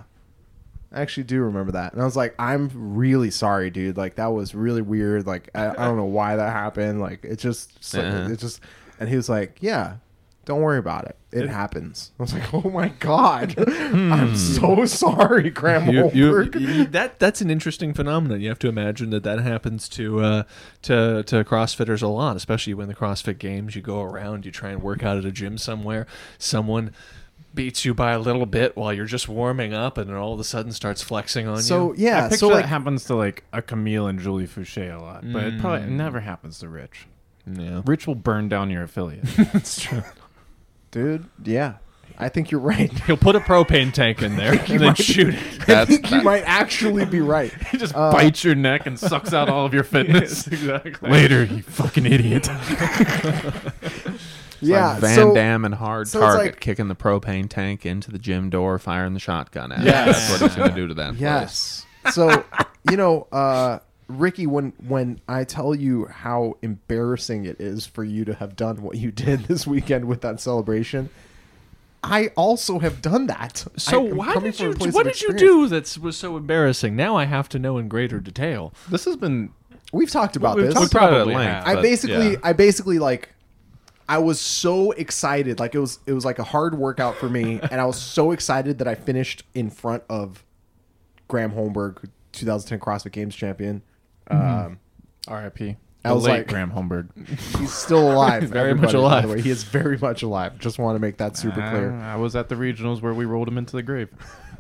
I actually do remember that, and I was like, I'm really sorry, dude. Like that was really weird. Like I, I don't know why that happened. Like it just it's Uh-huh. it just, and he was like, yeah. Don't worry about it. It happens. <laughs> I was like, "Oh my god, <laughs> I'm so sorry, Graham You- you- Holmberg." you- that that's an interesting phenomenon. You have to imagine that that happens to uh, to to CrossFitters a lot, especially when the CrossFit Games. You go around, you try and work out at a gym somewhere. Someone beats you by a little bit while you're just warming up, and then all of a sudden starts flexing on you. so you. yeah, I picture so that like happens to like a Camille and Julie Foucher a lot, but it probably never happens to Rich. Yeah, Rich will burn down your affiliate. <laughs> that's true. Dude, yeah, I think you're right. He'll put a propane tank in there <laughs> and then shoot <laughs> it. I That's- think you that- might actually be right. <laughs> he just Uh, bites your neck and sucks out all of your fitness. exactly. Later, you fucking idiot. yeah, like Van so, Damme and Hard so it's Target like- kicking the propane tank into the gym door, firing the shotgun at it. Yes. That's what he's going to do to that place. Yes. So, you know, uh, Ricky, when when I tell you how embarrassing it is for you to have done what you did <laughs> this weekend with that celebration, I also have done that. So I why did you? What did you do that was so embarrassing? Now I have to know in greater detail. This has been We've talked about We've this. talked We brought it at Probably length. have. I basically, yeah. I basically like, I was so excited. Like it was, it was like a hard workout for me, <laughs> and I was so excited that I finished in front of Graham Holmberg, 2010 CrossFit Games champion. Um, R.I.P. I The was late like- Graham Holmberg. <laughs> He's still alive. <laughs> Very much everybody, By alive. the way, he is very much alive. Just want to make that super clear. I was at the regionals where we rolled him into the grave.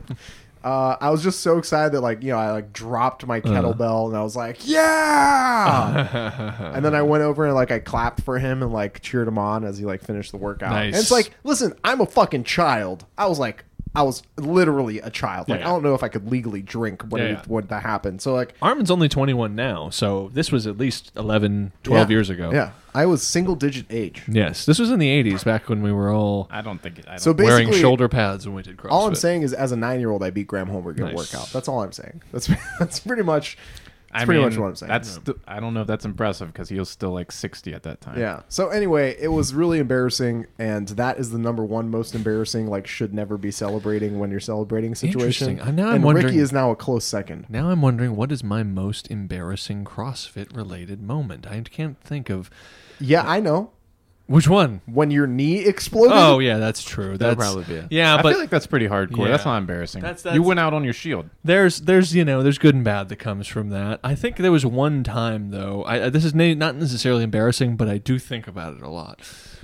<laughs> Uh, I was just so excited that like you know I like dropped my kettlebell and I was like yeah, and then I went over and like I clapped for him and like cheered him on as he like finished the workout. Nice. And it's like, listen, I'm a fucking child. I was like. I was literally a child. Like Yeah. I don't know if I could legally drink when Yeah, it, yeah. when that happened. So like Armin's only 21 now, so this was at least 11, 12 yeah. years ago. Yeah, I was single digit age. Yes, this was in the 80s, back when we were all I don't think. I don't So wearing shoulder pads when we did CrossFit. all I'm saying is, as a nine year old, I beat Graham Holmberg in Nice. a workout. That's all I'm saying. That's <laughs> that's pretty much. That's I pretty mean, much what I'm saying. That's st- I don't know if that's impressive because he was still like 60 at that time. Yeah. So anyway, it was really embarrassing, and that is the number one most embarrassing. Like, should never be celebrating when you're celebrating situation. Interesting. Uh, now I'm and wondering- Ricky is now a close second. Now I'm wondering what is my most embarrassing CrossFit related moment. I can't think of Yeah, I know. Which one. When your knee exploded. Oh yeah, that's true. That's probably be it. Yeah, I but feel like that's pretty hardcore. That's not embarrassing. That's- you went out on your shield. there's there's you know there's good and bad that comes from that. I think there was one time though. I, I- this is na- not necessarily embarrassing, but I do think about it a lot.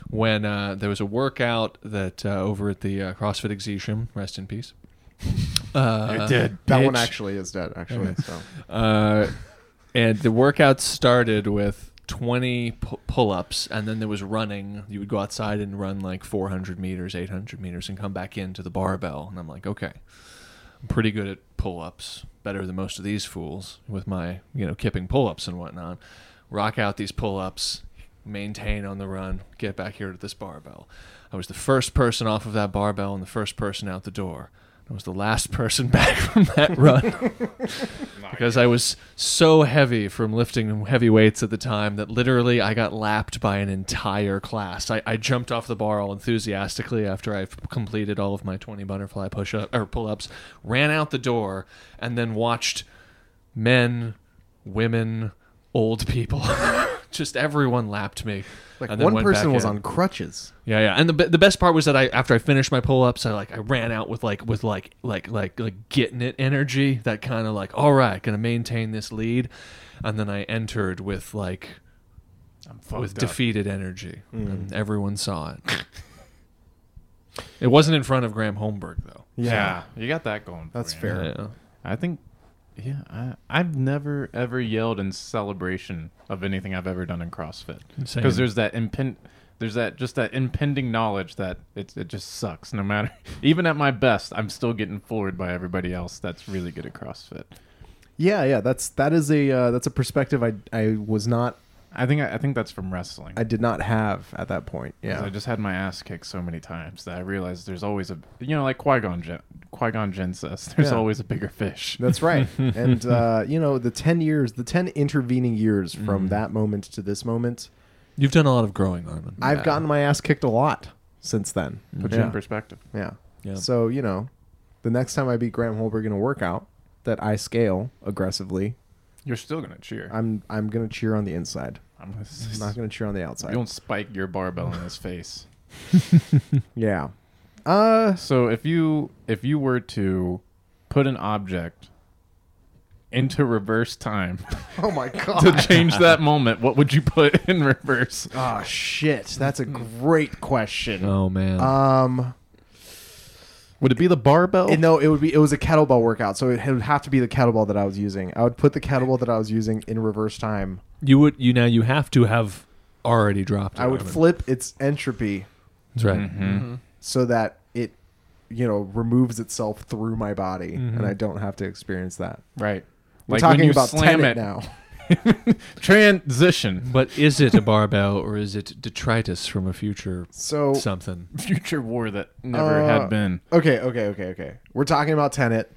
When uh, there was a workout that uh, over at the uh, CrossFit Exetium, rest in peace. <laughs> Uh, did. that one bitch. actually is dead. Actually, so Uh, and the workout started with 20 pu- pull-ups and then there was running you would go outside and run like 400 meters 800 meters and come back into the barbell and i'm like okay i'm pretty good at pull-ups better than most of these fools with my, you know, kipping pull ups and whatnot. Rock out these pull ups, maintain on the run, get back here to this barbell. I was the first person off of that barbell and the first person out the door. I was the last person <laughs> back from that run <laughs> because I was so heavy from lifting heavy weights at the time that literally I got lapped by an entire class. I, I jumped off the bar all enthusiastically after I completed all of my 20 butterfly push up or pull ups, ran out the door, and then watched men, women, old people. <laughs> Just everyone lapped me. Like and then one went person back was in. on crutches. Yeah, yeah. And the be- the best part was that I after I finished my pull ups, I like I ran out with like with like like like like getting it energy. That kind of like all right, gonna maintain this lead, and then I entered with like I'm with fucked up. defeated energy, mm. and everyone saw it. it wasn't in front of Graham Holmberg though. Yeah, you got that going. That's you. fair. Yeah. I think, yeah, I, I've never ever yelled in celebration of anything I've ever done in CrossFit because there's that impend, there's that just that impending knowledge that it it just sucks. No matter, <laughs> even at my best, I'm still getting floored by everybody else that's really good at CrossFit. Yeah, yeah. That's that is a uh, that's a perspective I I was not I think I, I think that's from wrestling. I did not have at that point. Yeah. I just had my ass kicked so many times that I realized there's always a you know like Qui Gon Qui Gon Jinn says <laughs> there's Yeah. always a bigger fish. That's right. <laughs> and uh, you know, the 10 years, the 10 intervening years from that moment to this moment, You've done a lot of growing, Armin. I've gotten my ass kicked a lot since then. Put you in perspective. Yeah. Yeah. So, you know, the next time I beat Graham Holmberg in a workout that I scale aggressively, You're still gonna cheer. I'm I'm going to cheer on the inside. I'm gonna, I'm not going to cheer on the outside. you don't spike your barbell in his face. <laughs> Yeah. Uh So if you if you were to put an object into reverse time <laughs> Oh my god. <laughs> to change that moment, what would you put in reverse? Oh shit. That's a great question. Oh man. Um Would it be the barbell? And no, it would be it was a kettlebell workout, so it would have to be the kettlebell that I was using. I would put the kettlebell that I was using in reverse time. you would you now you have to have already dropped. It, I would Armin. flip its entropy That's right. Mm-hmm. so that it you know removes itself through my body Mhm. and I don't have to experience that. right. We're Like when talking you about slam it. now. <laughs> Transition. But is it a barbell or is it detritus from a future So something? Future war that never Uh, had been. okay, okay, okay, okay. We're talking about Tenet.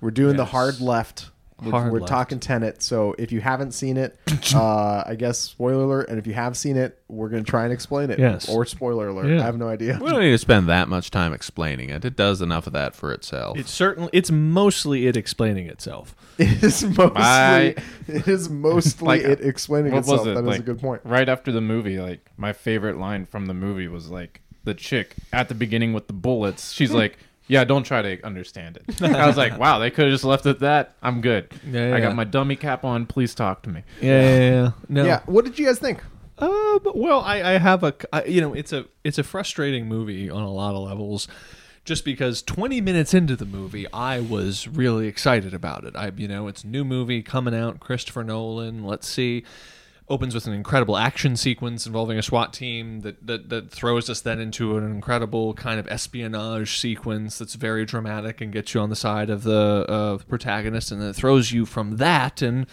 We're doing the Yes. hard left. We're, Hard we're left. talking Tenet. So if you haven't seen it, <coughs> uh, I guess spoiler alert. And if you have seen it, we're gonna try and explain it. Yes. Or spoiler alert. Yeah. I have no idea. We don't need to spend that much time explaining it. It does enough of that for itself. It's certainly it's mostly it explaining itself. <laughs> It is mostly I- it is mostly <laughs> Like, it explaining What itself. was it? That is like, a good point. Right after the movie, like my favorite line from the movie was like the chick at the beginning with the bullets. She's <laughs> like, "Yeah, don't try to understand it." I was like, <laughs> "Wow, they could have just left it at that. I'm good. Yeah, I yeah. got my dummy cap on. Please talk to me." Yeah, yeah, yeah. No. Yeah. What did you guys think? Uh, well, I, I have a, I, you know, it's a, it's a frustrating movie on a lot of levels, just because 20 minutes into the movie, I was really excited about it. I, you know, it's a new movie coming out, Christopher Nolan. Let's see. Opens with an incredible action sequence involving a SWAT team that, that, that throws us then into an incredible kind of espionage sequence that's very dramatic and gets you on the side of the uh, protagonist, and then it throws you from that and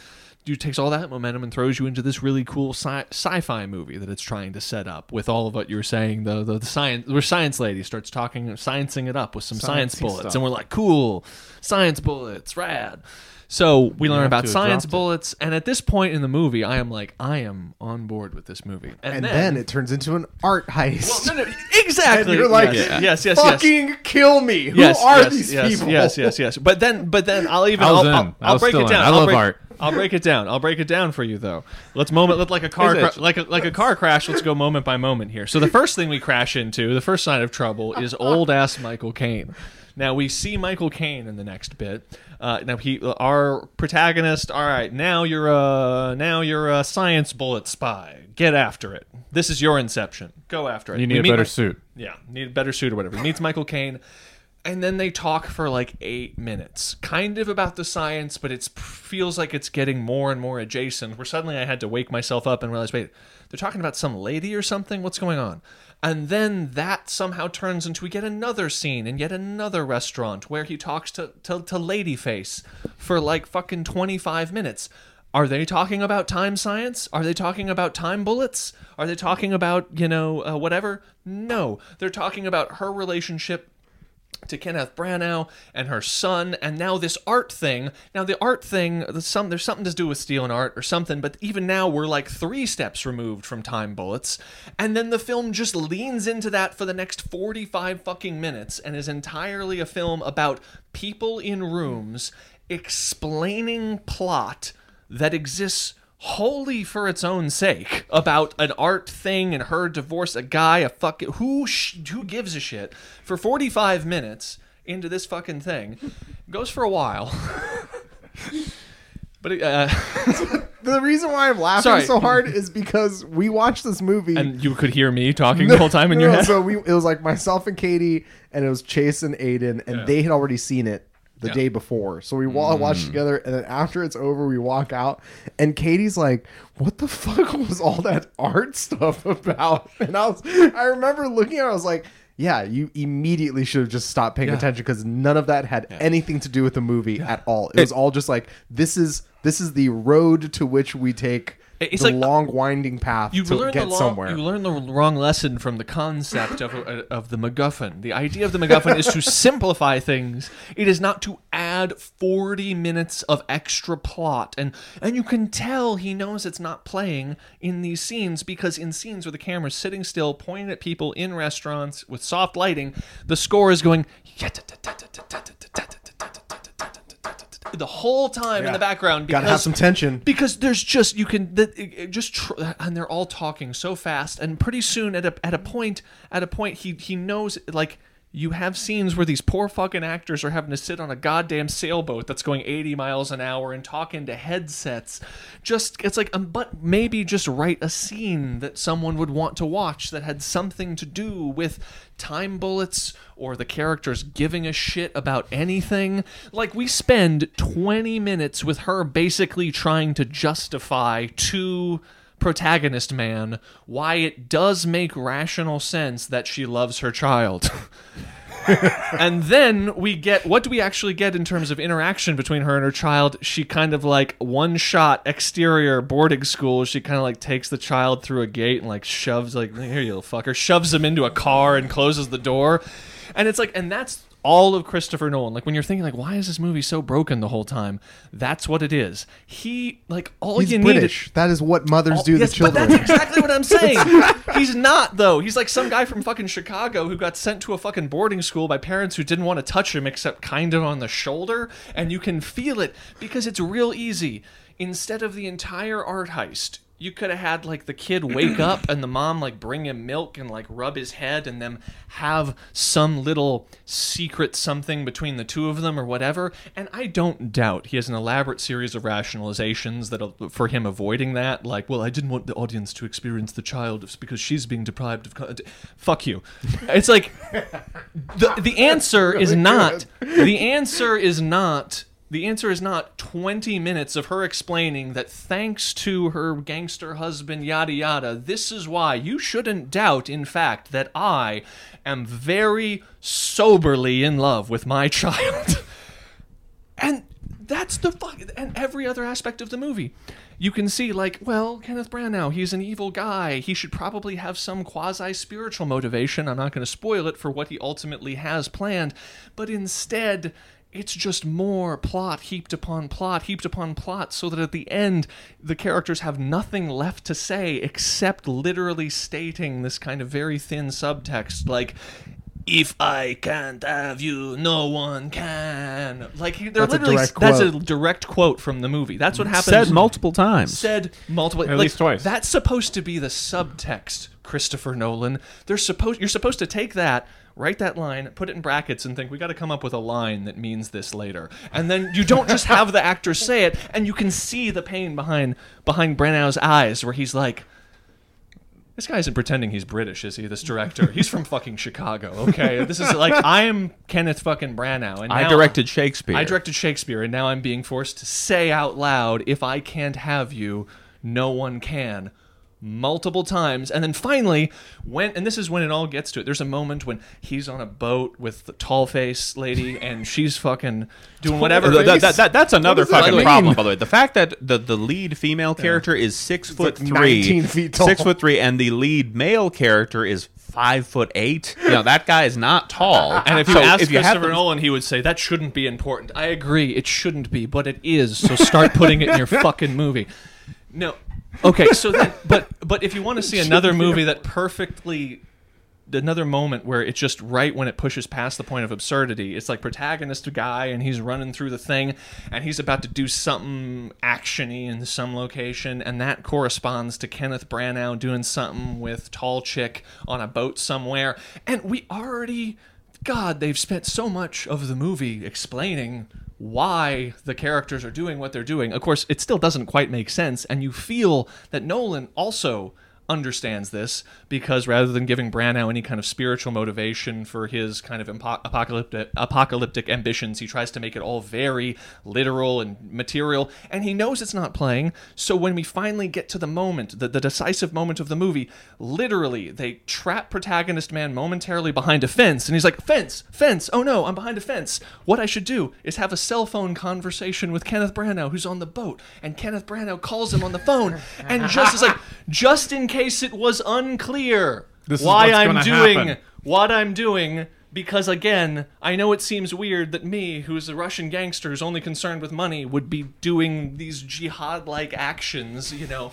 dude takes all that momentum and throws you into this really cool sci- sci-fi movie that it's trying to set up with all of what you were saying. The the, the science where science lady starts talking sciencing it up with some science Sciencey bullets. stuff. and we're like cool science bullets rad so we learn about science dropped it. bullets and at this point in the movie i am like i am on board with this movie And then, it turns into an art heist. well, no, no, exactly and you're like, yes, yes yes yes kill me. Who yes, are yes, these yes, people? Yes, yes, yes. But then, but then I'll even I was I'll. I'll, I I'll break still it in. down. I I'll love break, art. I'll break it down. I'll break it down for you though. Let's moment let like a <laughs> car cra- like a, like a car crash. Let's go moment by moment here. So the first thing we crash into, the first sign of trouble, is <laughs> old ass Michael Caine. Now we see Michael Caine in the next bit. Uh, now he, our protagonist. All right, now you're a now you're a science bullet spy. Get after it. This is your inception. Go after it. You We need a better Mi- suit. yeah, need a better suit or whatever. He meets Michael Caine. and then they talk for like eight minutes, kind of about the science, but it feels like it's getting more and more adjacent. Where suddenly I had to wake myself up and realize, wait, they're talking about some lady or something. What's going on? And then that somehow turns into we get another scene in yet another restaurant where he talks to, to, to Ladyface for like fucking 25 minutes. Are they talking about time science? Are they talking about time bullets? Are they talking about, you know, uh, whatever? No. They're talking about her relationship to Kenneth Branagh and her son, and now this art thing. Now the art thing, there's, some, there's something to do with stealing art or something, but even now we're like three steps removed from time bullets, and then the film just leans into that for the next 45 fucking minutes and is entirely a film about people in rooms explaining plot that exists wholly for its own sake about an art thing and her divorce a guy a fuck who sh- who gives a shit for 45 minutes into this fucking thing. Goes for a while. <laughs> But uh, <laughs> The reason why I'm laughing Sorry. so hard is because we watched this movie. and you could hear me talking <laughs> the whole time in No, your head? So we, it was like myself and Katie, and it was Chase and Aiden, and they had already seen it the Yeah. day before. So we wa- watched mm. together, and then after it's over, we walk out, and Katie's like, "What the fuck <laughs> was all that art stuff about?" <laughs> And I was, I remember looking at, it, I was like. Yeah, you immediately should have just stopped paying Yeah. attention because none of that had anything to do with the movie at all. It was all just like this is this is the road to which we take It's the like- long winding path you to learn get the long, somewhere. You learn the wrong lesson from the concept of uh, of the MacGuffin. The idea of the MacGuffin is to simplify things. It is not to add forty minutes of extra plot, and and you can tell he knows it's not playing in these scenes because in scenes where the camera's sitting still, pointing at people in restaurants with soft lighting, the score is going the whole time in the background. Gotta have some tension. because there's just you can it just tr- and they're all talking so fast and pretty soon at a at a point at a point he he knows like you have scenes where these poor fucking actors are having to sit on a goddamn sailboat that's going 80 miles an hour and talk into headsets. Just it's like um, but maybe just write a scene that someone would want to watch that had something to do with time bullets or the characters giving a shit about anything. Like we spend 20 minutes with her basically trying to justify to protagonist man why it does make rational sense that she loves her child. <laughs> And then we get what do we actually get in terms of interaction between her and her child? She kind of like one shot exterior boarding school. She kind of like takes the child through a gate and like shoves like here you little fucker shoves him into a car and closes the door. And it's like and that's all of Christopher Nolan. Like when you're thinking like why is this movie so broken the whole time? That's what it is. He like all He's you British. That is what mothers need do to children. But that's exactly what I'm <laughs> saying. He's not though. He's like some guy from fucking Chicago who got sent to a fucking boarding school by parents who didn't want to touch him except kind of on the shoulder, and you can feel it because it's real easy. Instead of the entire art heist, you could have had like the kid wake up and the mom like bring him milk and like rub his head and them have some little secret something between the two of them or whatever. And I don't doubt he has an elaborate series of rationalizations that for him avoiding that. Like, well, I didn't want the audience to experience the child because she's being deprived of. Fuck you. It's like the the answer is <laughs> not the answer is not the answer is not 20 minutes of her explaining that thanks to her gangster husband yada yada this is why you shouldn't doubt in fact that I am very soberly in love with my <laughs> child. And that's the fuck and every other aspect of the movie. You can see like well kenneth branagh he's an evil guy. He should probably have some quasi spiritual motivation. I'm not going to spoil it for what he ultimately has planned. But instead it's just more plot heaped upon plot heaped upon plot so that at the end the characters have nothing left to say except literally stating this kind of very thin subtext like if I can't have you, no one can. Like they're That's a literally direct that's a quote. direct quote from the movie. That's what happens. Said multiple times. Said multiple. At like, least twice. That's supposed to be the subtext, Christopher Nolan. They're supposed. You're supposed to take that. Write that line, put it in brackets, and think we got to come up with a line that means this later. And then you don't just have the actor say it, and you can see the pain behind behind Branagh's eyes, where he's like, This guy isn't pretending he's British, is he? This director, he's from fucking Chicago. Okay, this is like I'm Kenneth fucking Branagh, and I directed Shakespeare. I directed Shakespeare, and now I'm being forced to say out loud, "If I can't have you, no one can." Multiple times, and then finally, when and this is when it all gets to it. There's a moment when he's on a boat with the tall face lady, <laughs> and she's fucking doing whatever. Th- th- that- that- that's another does that fucking mean? problem, by the way. The fact that the, the lead female character is six foot like three, 19 feet tall. six foot three, and the lead male character is five foot eight. You know that guy is not tall. <laughs> And if you So ask if you have Christopher them- Nolan, he would say that shouldn't be important. I agree, it shouldn't be, but it is. So start putting it in your <laughs> fucking movie. No, okay. So then, but but if you want to see another movie that perfectly, another moment where it's just right when it pushes past the point of absurdity. It's like protagonist guy, and he's running through the thing, and he's about to do something actiony in some location, and that corresponds to Kenneth Branagh doing something with tall chick on a boat somewhere, and we already. God, they've spent so much of the movie explaining why the characters are doing what they're doing. Of course, it still doesn't quite make sense, and you feel that Nolan also understands this because rather than giving Branagh any kind of spiritual motivation for his kind of impo- apocalyptic apocalyptic ambitions, he tries to make it all very literal and material, and he knows it's not playing. So when we finally get to the moment, the, the decisive moment of the movie, literally they trap protagonist man momentarily behind a fence, and he's like, "Fence, fence! Oh no, I'm behind a fence. What I should do is have a cell phone conversation with Kenneth Branagh, who's on the boat." And Kenneth Branagh calls him on the phone, and just is like, just in case it was unclear This why I'm doing happen. what I'm doing. Because again, I know it seems weird that me, who's a Russian gangster who's only concerned with money, would be doing these jihad-like actions. You know,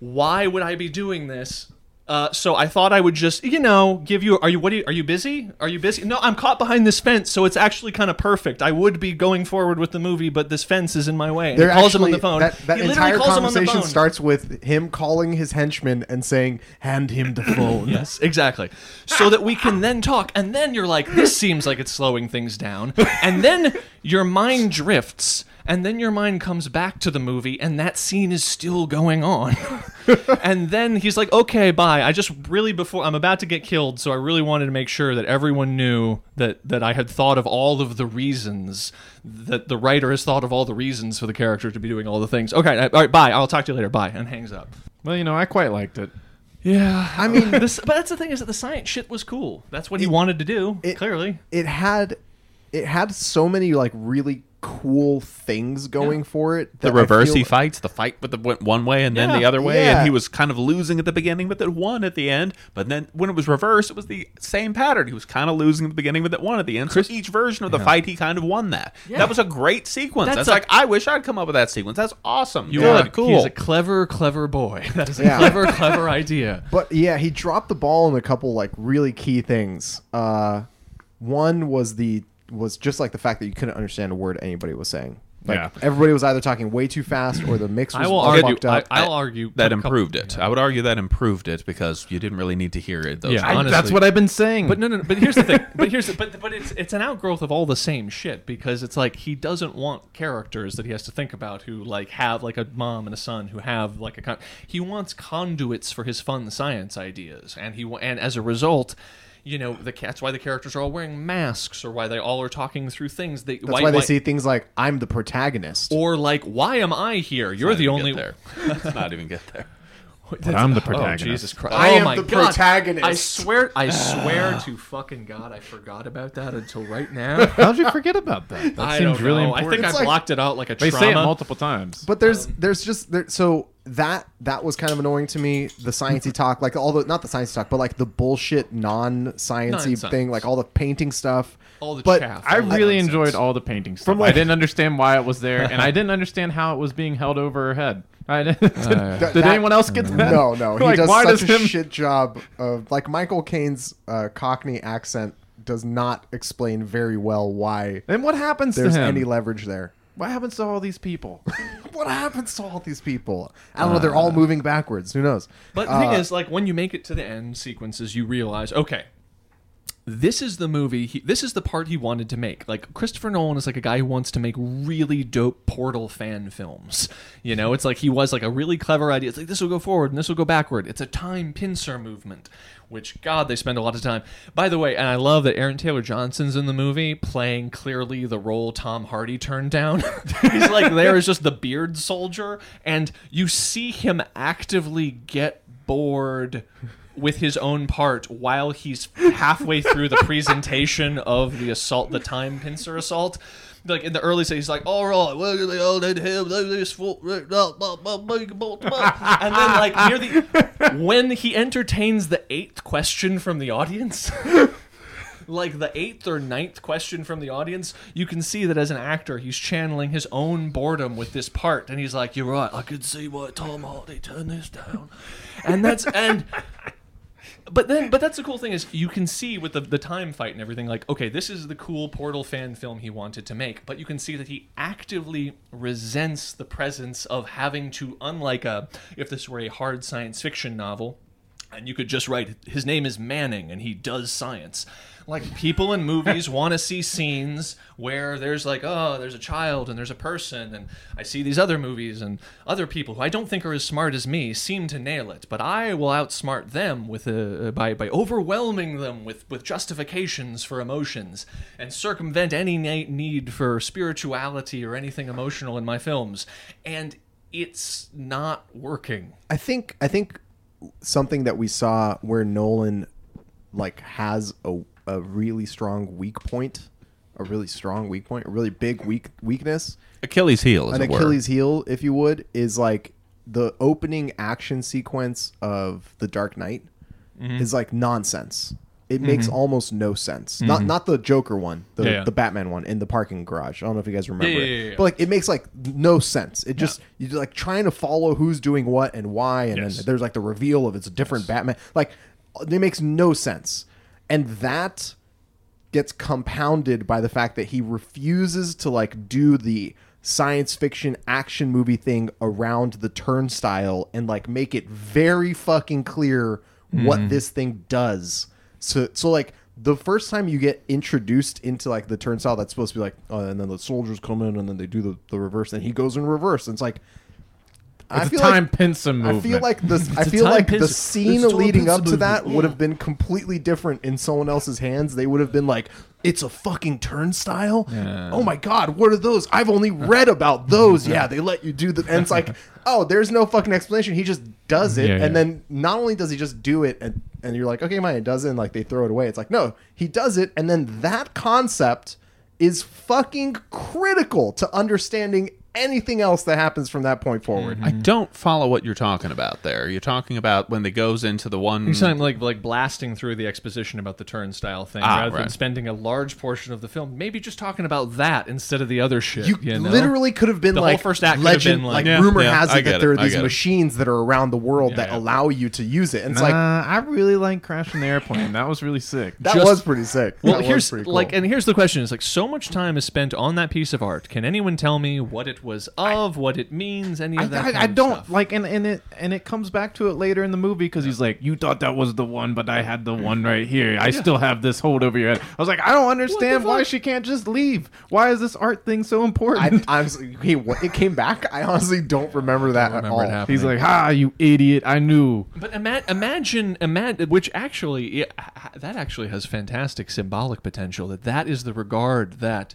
why would I be doing this? Uh, so I thought I would just, you know, give you. Are you? What? Are you, are you busy? Are you busy? No, I'm caught behind this fence, so it's actually kind of perfect. I would be going forward with the movie, but this fence is in my way. And They're he calls him on the phone. That, that entire calls him on the conversation starts with him calling his henchman and saying, "Hand him the phone." <laughs> Yes, exactly. So that we can then talk, and then you're like, this seems like it's slowing things down, and then your mind drifts, and then your mind comes back to the movie, and that scene is still going on. <laughs> and then he's like, okay, bye. I just really before I'm about to get killed, so I really wanted to make sure that everyone knew that that I had thought of all of the reasons that the writer has thought of all the reasons for the character to be doing all the things. Okay, all right, bye. I'll talk to you later. Bye, and hangs up. Well, you know, I quite liked it. Yeah, I mean, <laughs> this, but that's the thing is that the science shit was cool. That's what he wanted to do. it- clearly, it had it had so many like really cool things going for it. the reverse feel- he fights, the fight with the went one way and then Yeah. the other way, Yeah. and he was kind of losing at the beginning, but then won at the end. But then when it was reversed, it was the same pattern. He was kind of losing at the beginning, but then won at the end. So each version of the fight, he kind of won that. Yeah. That was a great sequence. That's That's, a- like I wish I'd come up with that sequence. That's awesome. you Good, are cool. He's a clever, clever boy. <laughs> That is a Yeah. clever, clever idea. <laughs> But yeah, he dropped the ball in a couple like really key things. Uh, one was the was just like the fact that you couldn't understand a word anybody was saying. Like Yeah. everybody was either talking way too fast or the mix was I will all argue. fucked up. I, I'll argue that a couple- improved it. I would argue that improved it because you didn't really need to hear it. Those Yeah, I- that's what I've been saying. But no, no, no. But here's the thing. <laughs> But here's the, but but it's it's an outgrowth of all the same shit because it's like he doesn't want characters that he has to think about who like have like a mom and a son who have like a con- he wants conduits for his fun science ideas and he and as a result. You know, the that's why the characters are all wearing masks, or why they all are talking through things. They, That's why, they see things like "I'm the protagonist." or like, why am I here? You're the only there. <laughs> Let's not even get there. But I'm the Oh, protagonist. Jesus Christ! I oh am my the God. protagonist. I swear, I <sighs> swear to fucking God, I forgot about that until right now. <laughs> How'd you forget about that? <laughs> That I seems don't really know. I important. think I It's like- blocked it out like a they trauma. say it multiple times. But there's um, there's just there so that that was kind of annoying to me. The sciencey <laughs> talk, like all the not the sciencey talk, but like the bullshit non-sciencey Non-science. thing, like all the painting stuff. All the but chaff. I all the really nonsense. enjoyed all the painting stuff. From, like- I didn't understand why it was there, and I didn't understand how it was being held over her head. I didn't, <laughs> <laughs> did, That- did that- anyone else get that? No, no, he <laughs> Like, does why such does a him- shit job of like Michael Caine's uh, Cockney accent does not explain very well why And what happens there's to him? any leverage there. what happens to all these people? What happens to all these people? I don't know. They're all moving backwards. Who knows? But the thing Uh, is, like when you make it to the end sequences, you realize, okay, this is the movie. He, this is the part he wanted to make. Like Christopher Nolan is like a guy who wants to make really dope Portal fan films. You know, it's like he was like a really clever idea. It's like this will go forward and this will go backward. It's a time pincer movement, which God they spend a lot of time. By the way, and I love that Aaron Taylor Johnson's in the movie playing clearly the role Tom Hardy turned down. <laughs> He's like there is just the beard soldier, and you see him actively get bored with his own part while he's halfway through the presentation of the assault, the time pincer assault. Like in the early stage, he's like, "All right, they all need him, this and then like near the when he entertains the eighth question from the audience. <laughs> like the eighth or ninth question from the audience, you can see that as an actor, he's channeling his own boredom with this part, and he's like, "You're right, I could see why Tom Hardy turned this down," and that's and but then but that's the cool thing is you can see with the, the time fight and everything like okay this is the cool portal fan film he wanted to make but you can see that he actively resents the presence of having to unlike a if this were a hard science fiction novel and you could just write his name is manning and he does science. Like people in movies <laughs> want to see scenes where there's like oh there's a child and there's a person and i see these other movies and other people who i don't think are as smart as me seem to nail it but i will outsmart them with a, uh, by by overwhelming them with with justifications for emotions and circumvent any need for spirituality or anything emotional in my films. And it's not working. I think I think something that we saw where Nolan like has a a really strong weak point, a really strong weak point, a really big weak weakness, Achilles heel, an it were. Achilles heel, if you would, is like the opening action sequence of The Dark Knight Mm-hmm. is like nonsense. It makes almost no sense. Not not the Joker one, the Mm-hmm. Yeah, yeah. the Batman one in the parking garage. I don't know if you guys remember yeah, it, but like it makes like no sense. It just you're like trying to follow who's doing what and why, and Yes. then there's like the reveal of it's a different Batman. Like it makes no sense, and that gets compounded by the fact that he refuses to like do the science fiction action movie thing around the turnstile and like make it very fucking clear what this thing does. So so like the first time you get introduced into like the turnstile that's supposed to be like oh and then the soldiers come in and then they do the, the reverse and he goes in reverse. And it's like I feel time like, pincer I feel like this. I feel like the scene leading up to that movement. would have been completely different in someone else's hands. They would have been like, "It's a fucking turnstile." Oh my god, what are those? I've only read about those. <laughs> Yeah, they let you do the. And it's like, oh, there's no fucking explanation. He just does it, Yeah, and yeah. then not only does he just do it, and and you're like, okay, it does it. And like they throw it away. It's like, no, he does it, and then that concept is fucking critical to understanding anything else that happens from that point forward. I don't follow what you're talking about there. You're talking about when they goes into the one. You're saying like like blasting through the exposition about the turnstile thing Ah, rather than right. spending a large portion of the film maybe just talking about that instead of the other shit. You, You, know? literally could have been The whole like first act could have legend, been like, like- Yeah, rumor yeah, has I it get that there it, are I these get it. machines that are around the world Yeah, that yeah. allow you to use it. And it's Nah, like I really like crashing the airplane. That was really sick. that just- was pretty sick. Well, That was here's pretty cool. like, and here's the question: Is like, so much time is spent on that piece of art. Can anyone tell me what it was of, what it means, any of I, that? I, kind I of don't stuff? like, and, and it and it comes back to it later in the movie because he's like, "You thought that was the one, but I had the mm. one right here. I still have this hold over your head." I was like, "I don't understand why she can't just leave. Why is this art thing so important?" I, important?" <laughs> honestly, hey, what, it came back. I honestly don't remember that remember at all. he's like, "Ha, you idiot! I knew." But ima- imagine, imagine, which actually, yeah, that actually has fantastic symbolic potential. That that is the regard that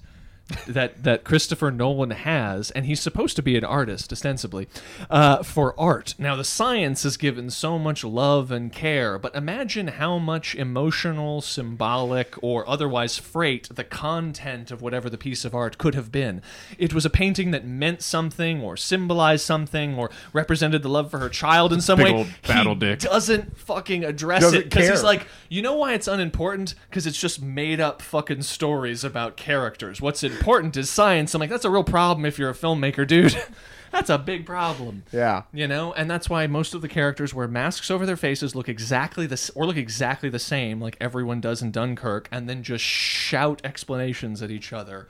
that that Christopher Nolan has, and he's supposed to be an artist ostensibly uh, for art. Now, the science is given so much love and care, but imagine how much emotional, symbolic, or otherwise freight the content of whatever the piece of art could have been. It was a painting that meant something, or symbolized something, or represented the love for her child in some Big way. old battle he dick. doesn't fucking address Doesn't it because he's like, you know why it's unimportant? Because it's just made up fucking stories about characters. What's important is science. I'm like, that's a real problem if you're a filmmaker, dude. <laughs> that's a big problem. Yeah. You know, and that's why most of the characters wear masks over their faces, look exactly the or look exactly the same, like everyone does in Dunkirk, and then just shout explanations at each other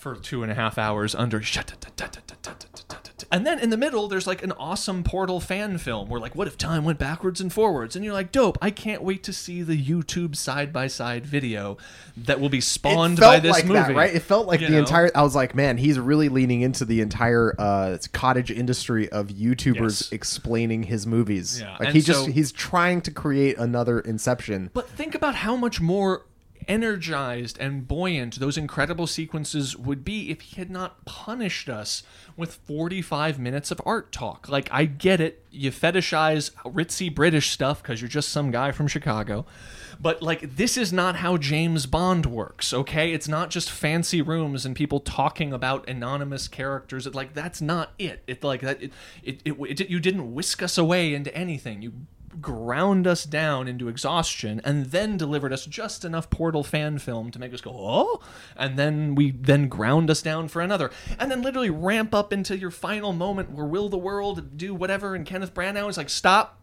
for two and a half hours under And then in the middle, there's like an awesome Portal fan film where, like, what if time went backwards and forwards? And you're like, dope. I can't wait to see the YouTube side by side video that will be spawned it felt by this like movie. that, right? It felt like You the know? entire. I was like, man, he's really leaning into the entire uh, cottage industry of YouTubers Yes. explaining his movies. Yeah, Like and he just he's trying to create another Inception. But think about how much more energized and buoyant those incredible sequences would be if he had not punished us with 45 minutes of art talk. Like, I get it. You fetishize ritzy British stuff because you're just some guy from Chicago. But, like, this is not how James Bond works, okay? It's not just fancy rooms and people talking about anonymous characters. It, like, that's not it. It, like, that, it, it, it, it, you didn't whisk us away into anything. You ground us down into exhaustion and then delivered us just enough portal fan film to make us go oh? And then we then ground us down for another. And then literally ramp up into your final moment where will the world do whatever and kenneth branagh is like stop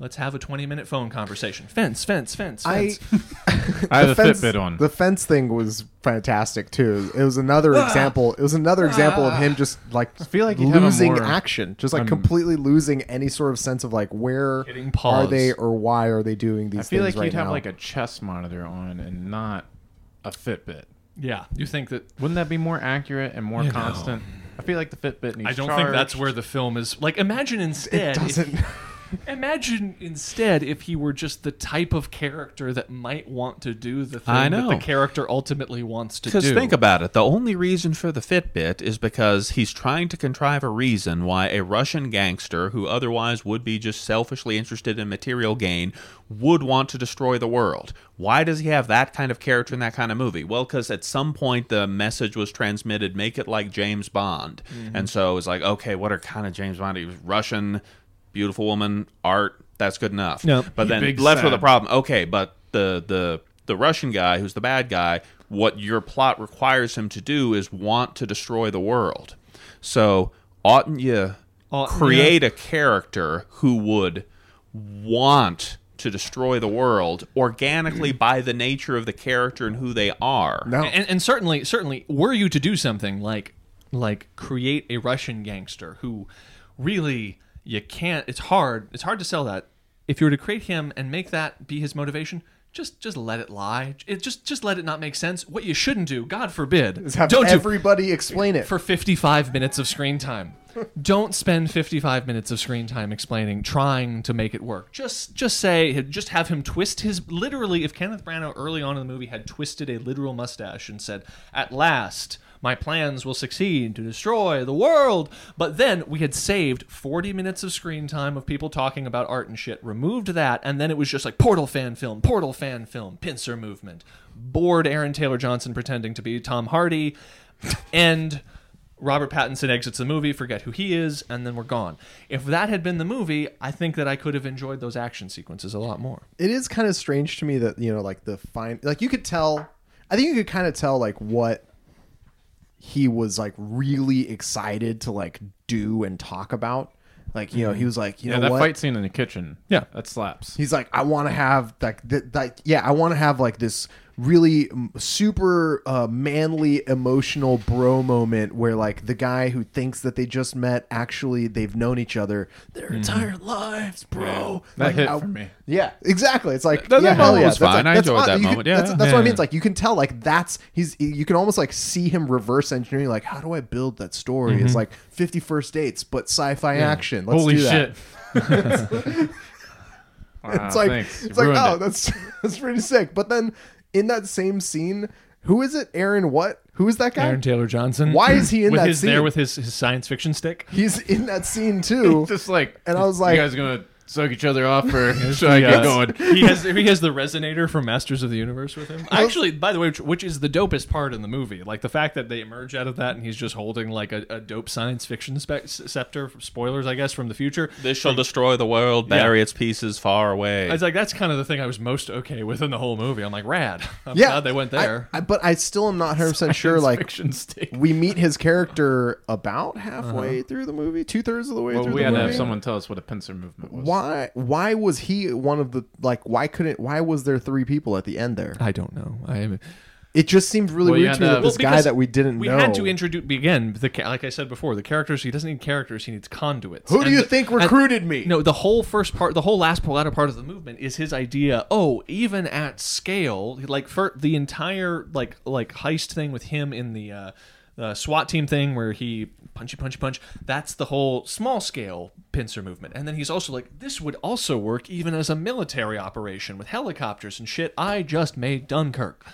let's have a 20 minute phone conversation fence fence fence fence <laughs> I have a fence, Fitbit on. The fence thing was fantastic too. It was another example. It was another example of him just like I feel like he'd losing more, action, just like um, completely losing any sort of sense of like where are they or why are they doing these I feel things like right you'd have like a chess monitor on and not a Fitbit. yeah you think that Wouldn't that be more accurate and more You know. constant? I feel like the Fitbit needs. i don't think that's where the film is like imagine instead it doesn't. Imagine instead if he were just the type of character that might want to do the thing that the character ultimately wants to Because do. think about it. The only reason for the Fitbit is because he's trying to contrive a reason why a Russian gangster who otherwise would be just selfishly interested in material gain would want to destroy the world. Why does he have that kind of character in that kind of movie? Well, because at some point the message was transmitted, make it like James Bond. Mm-hmm. And so it's like, okay, what are kind of James Bond? He was Russian, beautiful woman, art. That's good enough. No. But then Big left with a problem. Okay, but the the the Russian guy who's the bad guy, what your plot requires him to do is want to destroy the world. So oughtn't you Oughtn't create a character who would want to destroy the world organically by the nature of the character and who they are? No. and, and certainly, certainly, were you to do something like like create a Russian gangster who really you can't. It's hard. It's hard to sell that. If you were to create him and make that be his motivation. Just, just let it lie. It just, just let it not make sense. What you shouldn't do, God forbid, Is have don't do everybody explain it. for 55 minutes of screen time. <laughs> Don't spend 55 minutes of screen time explaining, trying to make it work. Just just say, just have him twist his literally if Kenneth Branagh early on in the movie had twisted a literal mustache and said, "At last, my plans will succeed to destroy the world." But then we had saved 40 minutes of screen time of people talking about art and shit. Removed that and then it was just like Portal fan film, Portal fan film, pincer movement. Bored Aaron Taylor Johnson pretending to be Tom Hardy and Robert Pattinson exits the movie, forget who he is, and then we're gone. If that had been the movie, I think that I could have enjoyed those action sequences a lot more. it is kind of strange to me that you know like the fine like you could tell i think you could kind of tell like what he was like really excited to like do and talk about like you know he mm. was like you Yeah, know that what fight scene in the kitchen. Yeah. that slaps. he's like i want to have like that that yeah i want to have like this really super uh, manly emotional bro moment where like the guy who thinks that they just met actually they've known each other their entire lives bro That Like, hit I- for me. yeah exactly it's like That- yeah hell moment yeah was That's fine. like- I that's enjoyed that you moment. Can, that's, Yeah. what i mean it's like you can tell like that's he's you can almost like see him reverse engineering like how do i build that story it's like 50 first dates but sci-fi action let's Holy do that shit! Wow, <laughs> <laughs> it's like thanks. You it's like oh it. that's <laughs> that's pretty sick but then in that same scene who is it aaron what who is that guy Aaron Taylor Johnson. Why is he in with that his, scene? there with his, his science fiction stick? he's in that scene <laughs> too just like, And I was like- you guys gonna suck each other off, or should I get going? he has he has the resonator from Masters of the Universe with him. Actually, by the way, which, which is the dopest part in the movie, like the fact that they emerge out of that and he's just holding like a, a dope science fiction spe- scepter. Spoilers, I guess, from the future. This shall destroy the world, bury its pieces far away. I was like, that's kind of the thing I was most okay with in the whole movie. I'm like, rad. <laughs> I'm yeah glad they went there. I- but i still am not <laughs> 100% sure Science like fiction stick. we meet his character about uh-huh. halfway through the movie two-thirds of the way Well, through we the had to movie have someone tell us what a pincer movement was. Why why was he one of the like why couldn't why was there three people at the end there I don't know. I. It just seemed really Well, weird to me that this Well, guy that we didn't we know. had to introduce again. The like I said before, the characters. He doesn't need characters. He needs conduits. Who do you the- think and- recruited me? No, the whole first part, the whole last latter part of the movement is his idea. Oh, even at scale, like for the entire like like heist thing with him in the uh, the SWAT team thing where he punchy punchy punch. That's the whole small scale pincer movement. And then he's also like, this would also work even as a military operation with helicopters and shit. I just made Dunkirk,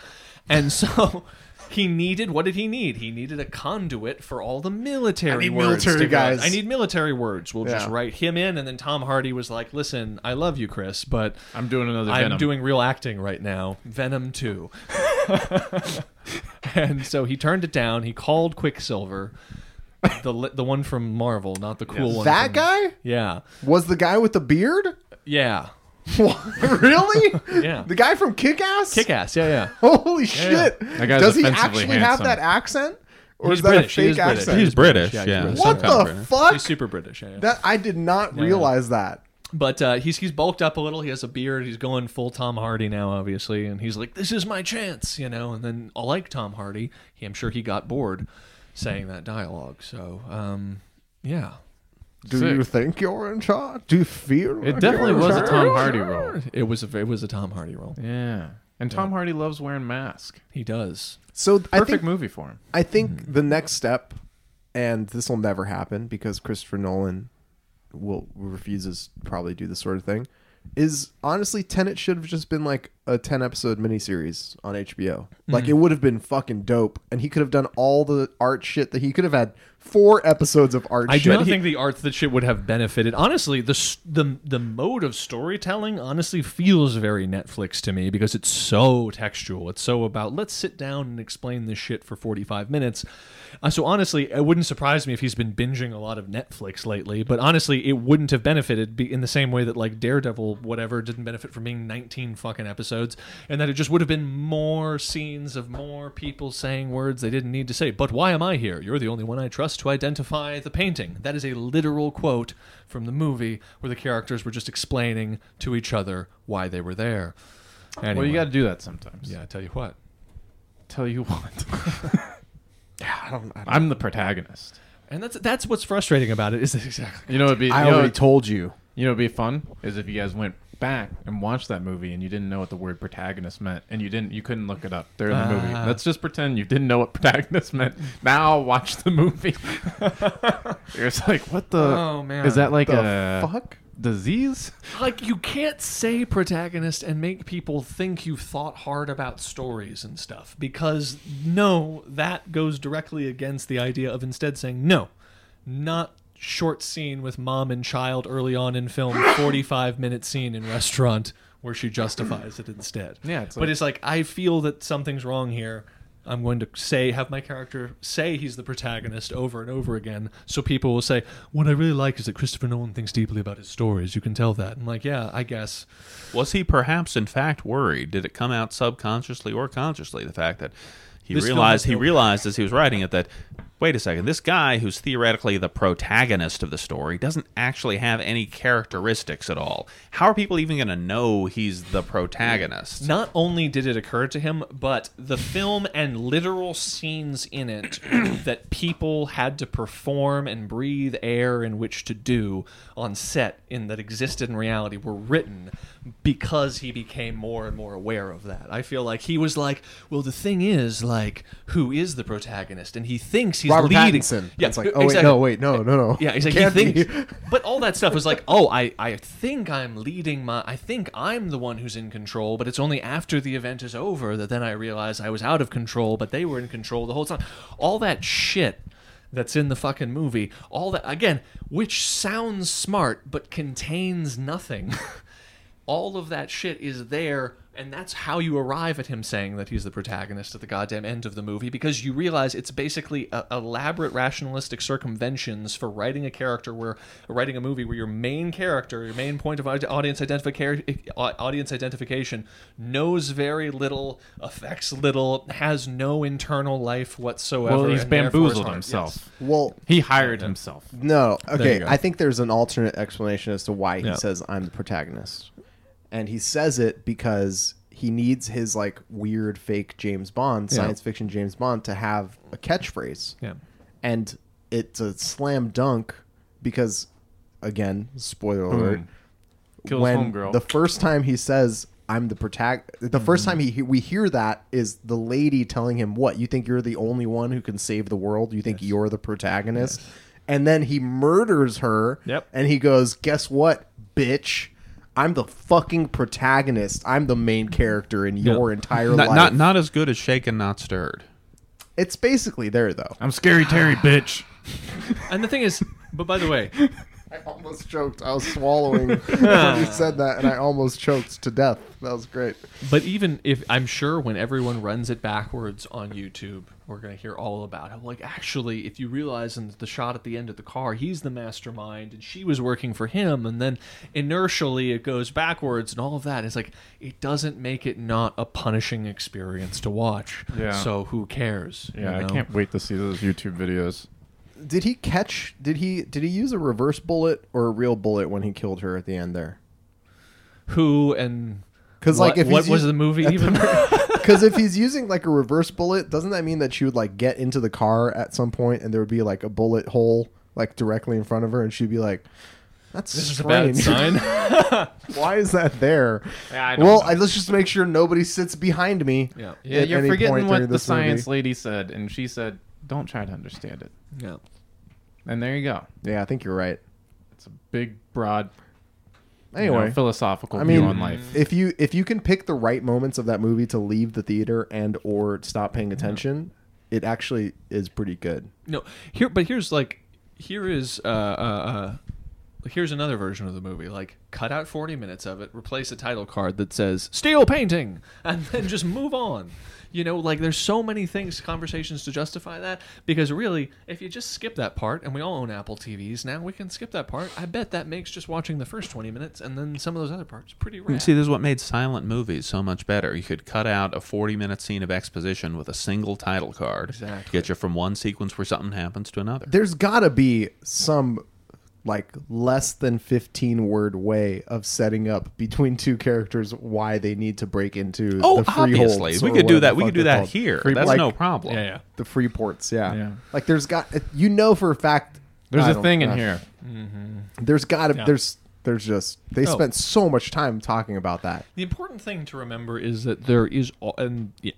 and so. <laughs> He needed what did he need? He needed a conduit for all the military I need words. military guys. I need military words. We'll just write him in, and then Tom Hardy was like, "Listen, I love you, Chris, but I'm doing another I'm Venom. doing real acting right now. Venom two. <laughs> and so he turned it down. He called Quicksilver, the the one from Marvel, not the cool one. that from- guy Yeah, was the guy with the beard. yeah, <laughs> What? really? Yeah. The guy from Kick Ass? kick ass. Yeah, yeah. Holy yeah. shit. That guy's Does he offensively actually have handsome. that accent? Or He's is that British. a He fake is British. accent? He's British, he's yeah. British. what Some kind of the British. fuck? He's super British. Yeah, yeah. that I did not realize that. But uh, he's he's bulked up a little. He has a beard. He's going full Tom Hardy now, obviously, and he's like, "This is my chance," you know. And then, like Tom Hardy, he, I'm sure he got bored saying that dialogue. So, um, yeah, Do Sick. you think you're in charge? Do you feel It like definitely you're in was a? Tom Hardy role. it was a it was a Tom Hardy role. Yeah. And Tom Hardy loves wearing masks. He does. So I Perfect think movie for him. I think the next step, and this will never happen because Christopher Nolan will refuses to probably do this sort of thing, is honestly Tenet should have just been like a ten episode miniseries on HBO. Like mm-hmm. it would have been fucking dope, and he could have done all the art shit that he could have had four episodes of art. I shit. do not think the art that shit would have benefited. Honestly, the the the mode of storytelling honestly feels very Netflix to me because it's so textual. It's so about let's sit down and explain this shit for 45 minutes. Uh, so honestly, it wouldn't surprise me if he's been binging a lot of Netflix lately. But honestly, it wouldn't have benefited be in the same way that like Daredevil, whatever, didn't benefit from being 19 fucking episodes, and that it just would have been more scenes of more people saying words they didn't need to say. But why am I here? You're the only one I trust to identify the painting. That is a literal quote from the movie where the characters were just explaining to each other why they were there. Anyway, Well, you got to do that sometimes. yeah, I tell you what. Tell you what. <laughs> I don't. I, don't- I'm the protagonist. And that's that's what's frustrating about it is that <laughs> exactly You know, it'd be. I you know, already told you. You know, it'd be fun is if you guys went back and watched that movie and you didn't know what the word protagonist meant and you didn't, you couldn't look it up during the movie. Ah. Let's just pretend you didn't know what protagonist meant. Now watch the movie. <laughs> You're like, what the? Oh, man. Is that like The a fuck? disease? like you can't say protagonist and make people think you've thought hard about stories and stuff because no that goes directly against the idea of instead saying no not short scene with mom and child early on in film <gasps> 45 minute scene in restaurant where she justifies it instead. Yeah, it's but like- it's like i feel that something's wrong here. I'm going to say have my character say he's the protagonist over and over again. So people will say what i really like is that christopher nolan thinks deeply about his stories. You can tell that. I'm like yeah i guess. Was he perhaps in fact worried? Did it come out subconsciously or consciously? The fact that he This film realized has he no- realized as he was writing it that wait a second, this guy who's theoretically the protagonist of the story doesn't actually have any characteristics at all. How are people even going to know he's the protagonist? Not only did it occur to him, but the film and literal scenes in it <coughs> that people had to perform and breathe air in which to do on set in that existed in reality were written because he became more and more aware of that. I feel like he was like, well, the thing is, like, who is the protagonist? And he thinks he's Robert leading. Pattinson. Yeah, it's like, oh wait, exactly. no, wait, no, no, no. Yeah, he's like, he thinks, but all that stuff was like, oh, I, I think I'm leading my, I think I'm the one who's in control, but it's only after the event is over that then I realize I was out of control, but they were in control the whole time. All that shit that's in the fucking movie, all that, again, which sounds smart, but contains nothing. <laughs> all of that shit is there and that's how you arrive at him saying that he's the protagonist at the goddamn end of the movie because you realize it's basically a, elaborate rationalistic circumventions for writing a character where writing a movie where your main character your main point of audience identification audience identification knows very little affects little has no internal life whatsoever Well, he's and therefore is bamboozled himself. Yes. Well, He hired himself. No, okay. I think there's an alternate explanation as to why he Yeah. says I'm the protagonist, and he says it because he needs his like weird fake James Bond, Yeah. science fiction James Bond, to have a catchphrase. Yeah. and it's a slam dunk because, again, spoiler alert. Kills when homegirl. the first time he says I'm the protagonist, the Mm-hmm. first time he we hear that is the lady telling him, "What you think you're the only one who can save the world? You think you're the protagonist?" And then he murders her. Yep. And he goes, "Guess what, bitch." I'm the fucking protagonist. I'm the main character in your entire Not, life. not not as good as shaken, not stirred. it's basically there though. I'm scary Terry, bitch. And the thing is, but by the way, I almost choked. I was swallowing <laughs> <laughs> when you said that, and I almost choked to death. That was great. But even if I'm sure when everyone runs it backwards on YouTube, we're gonna hear all about it. Like actually, if you realize in the shot at the end of the car, he's the mastermind, and she was working for him, and then inertially it goes backwards, and all of that is like it doesn't make it not a punishing experience to watch. Yeah. So who cares? you Yeah, I can't wait to see those YouTube videos. Did he catch? Did he? Did he use a reverse bullet or a real bullet when he killed her at the end there? Who and Because what, like if what was us- the movie even? <laughs> Because if he's using like a reverse bullet, doesn't that mean that she would like get into the car at some point and there would be like a bullet hole like directly in front of her, and she'd be like, "That's this is a bad strange. sign. <laughs> Why is that there?" Yeah, I well. I, let's just make sure nobody sits behind me. yeah. Yeah, at you're any forgetting point what the this movie. science lady said, and she said, "Don't try to understand it." Yeah. And there you go. Yeah, I think you're right. It's a big, broad, you Anyway, know, philosophical I view mean, on life. if you if you can pick the right moments of that movie to leave the theater and or stop paying attention, it actually is pretty good. No, here, but here's like, here is uh, uh, uh, here's another version of the movie. Like, cut out forty minutes of it, replace a title card that says "steel painting," <laughs> and then just move on. You know, like there's so many things, conversations to justify that. Because really, if you just skip that part, and we all own Apple TVs now, we can skip that part. I bet that makes just watching the first twenty minutes and then some of those other parts pretty rad. See, this is what made silent movies so much better. You could cut out a 40 minute scene of exposition with a single title card. Exactly. Get you from one sequence where something happens to another. There's got to be some like less than 15 word way of setting up between two characters why they need to break into oh, the freeholds obviously. We could do that. We could do that called. here. Free- That's like, no problem. yeah, yeah. the free ports yeah. Yeah. like there's got you know for a fact There's I a don't- thing in uh, here. there's got to Yeah. there's there's just they Oh. spent so much time talking about that The important thing to remember is that there is and yeah,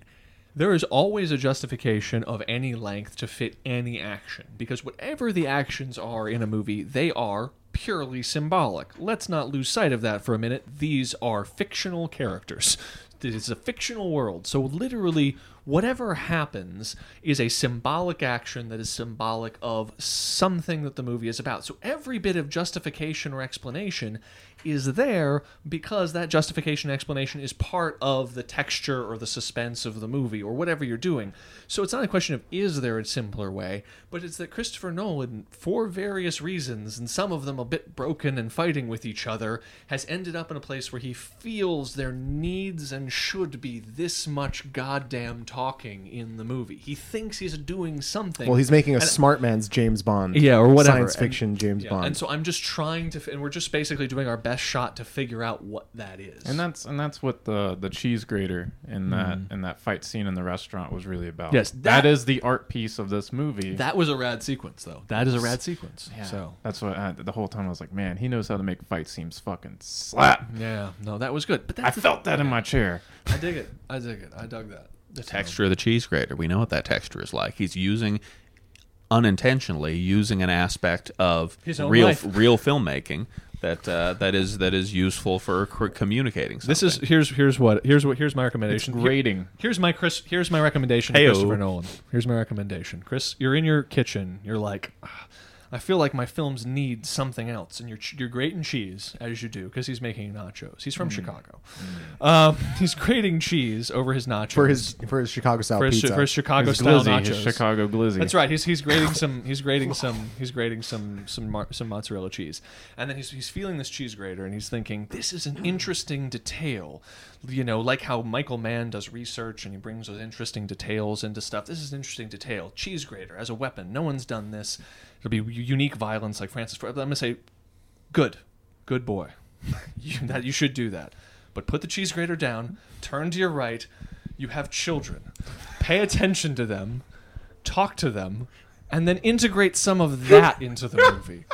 there is always a justification of any length to fit any action because whatever the actions are in a movie, they are purely symbolic. Let's not lose sight of that for a minute. These are fictional characters. It is a fictional world. So literally whatever happens is a symbolic action that is symbolic of something that the movie is about. So every bit of justification or explanation is there because that justification explanation is part of the texture or the suspense of the movie or whatever you're doing. So it's not a question of is there a simpler way, but it's that Christopher Nolan, for various reasons, and some of them a bit broken and fighting with each other, has ended up in a place where he feels there needs and should be this much goddamn talking in the movie. He thinks he's doing something. well he's making a And- smart man's james bond Yeah, or whatever. science And- fiction james yeah, bond And so I'm just trying to, and we're just basically doing our best shot to figure out what that is. And that's and that's what the the cheese grater in that mm-hmm. in that fight scene in the restaurant was really about. Yes, that that- is the art piece of this movie. that was a rad sequence, though. That is a rad sequence. yeah. So that's what I, the whole time I was like, man, he knows how to make fight scenes fucking slap. yeah, no, that was good. But I that's the- felt that in my chair. I dig it. I dig it. I dug that. The texture of the cheese grater. We know what that texture is like. He's using unintentionally using an aspect of His real life. real filmmaking that uh, that is that is useful for communicating. Something. This is here's here's what here's what here's my recommendation. It's Here- here's my Chris. Here's my recommendation. to Heyo. Christopher Nolan. Here's my recommendation. Chris, you're in your kitchen. You're like, "Ah, I feel like my films need something else, and you're you're grating cheese as you do because he's making nachos. He's Mm. from Chicago. Um, <laughs> he's grating cheese over his nachos for his for his chicago style for his, pizza for his Chicago His style glizzy, nachos. his Chicago glizzy. That's right. He's he's grating <laughs> some he's grating some he's grating some some mar- some mozzarella cheese, and then he's he's feeling this cheese grater, and he's thinking this is an interesting detail, you know, like how Michael Mann does research and he brings those interesting details into stuff. This is an interesting detail. Cheese grater as a weapon. No one's done this. It'll be unique violence like Francis Ford. I'm gonna say, good, good boy. <laughs> you, that you should do that. but put the cheese grater down, turn to your right. You have children. Pay attention to them, talk to them, and then integrate some of that into the movie.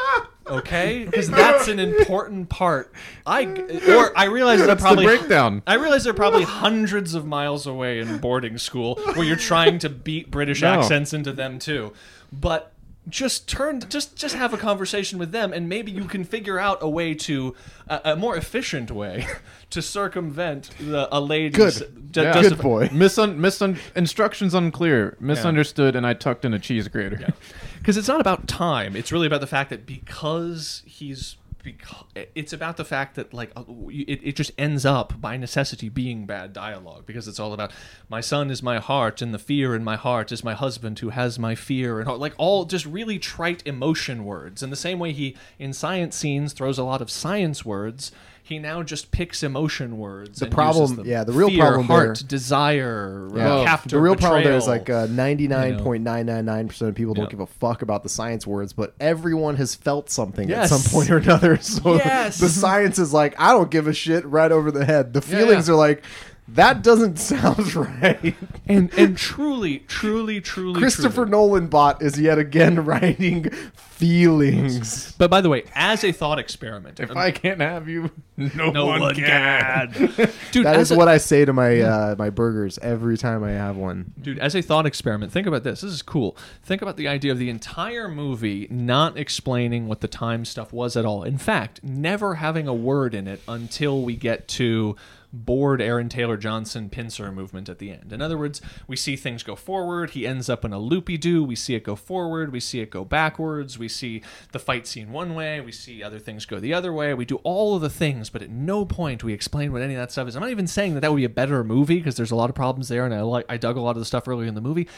Okay, because that's an important part. I or I realize I'm That's the breakdown. I realize they're probably hundreds of miles away in boarding school where you're trying to beat British No. accents into them too. But just turn just just have a conversation with them and maybe you can figure out a way to a, a more efficient way <laughs> to circumvent the a lady's Good. ju- Yeah. Good justify- boy. Misun- misun- instructions unclear. Misunderstood, and I tucked in a cheese grater. because it's not about time. It's really about the fact that because he's because it's about the fact that like uh, it, it just ends up by necessity being bad dialogue because it's all about my son is my heart and the fear in my heart is my husband who has my fear and like all just really trite emotion words. In the same way he in science scenes throws a lot of science words he now just picks emotion words The and problem- uses them. yeah, the real Fear, problem heart there- desire Yeah. uh, captor, the real problem there is like uh, 99.999% of people don't Yeah. give a fuck about the science words, but everyone has felt something Yes. at some point or another. <laughs> So Yes. the science is like, I don't give a shit right over the head. The Yeah, feelings yeah. are like, that doesn't <laughs> sound right. and and truly truly truly Christopher truly. Nolan bot is yet again <laughs> writing feelings. But by the way, as a thought experiment, If I can't have you, <laughs> no, no one, one can. can. dude, That is a, what I say to my uh, my burgers every time I have one. dude, as a thought experiment, think about this. This is cool. Think about the idea of the entire movie not explaining what the time stuff was at all. In fact, never having a word in it until we get to bored Aaron Taylor Johnson pincer movement at the end. In other words, we see things go forward. He ends up in a loopy doo. We see it go forward. We see it go backwards. We see the fight scene one way. We see other things go the other way. We do all of the things, but at no point we explain what any of that stuff is. I'm not even saying that that would be a better movie because there's a lot of problems there, and I like I dug a lot of the stuff earlier in the movie.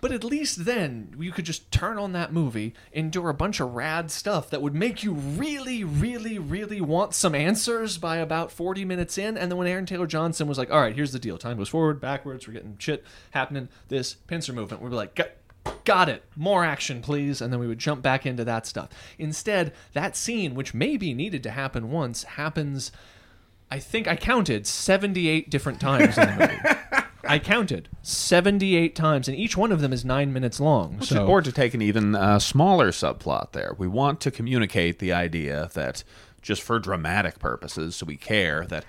But at least then you could just turn on that movie, endure a bunch of rad stuff that would make you really, really, really want some answers by about 40 minutes in. And then when Aaron Taylor Johnson was like, all right, here's the deal. Time goes forward, backwards, we're getting shit happening. This pincer movement, we'd be like, got, got it. More action, please. And then we would jump back into that stuff. Instead, that scene, which maybe needed to happen once, happens. I think I counted 78 different times in the movie. <laughs> I counted 78 times, and each one of them is nine minutes long. So, or to take an even uh, smaller subplot there, we want to communicate the idea that just for dramatic purposes, so we care that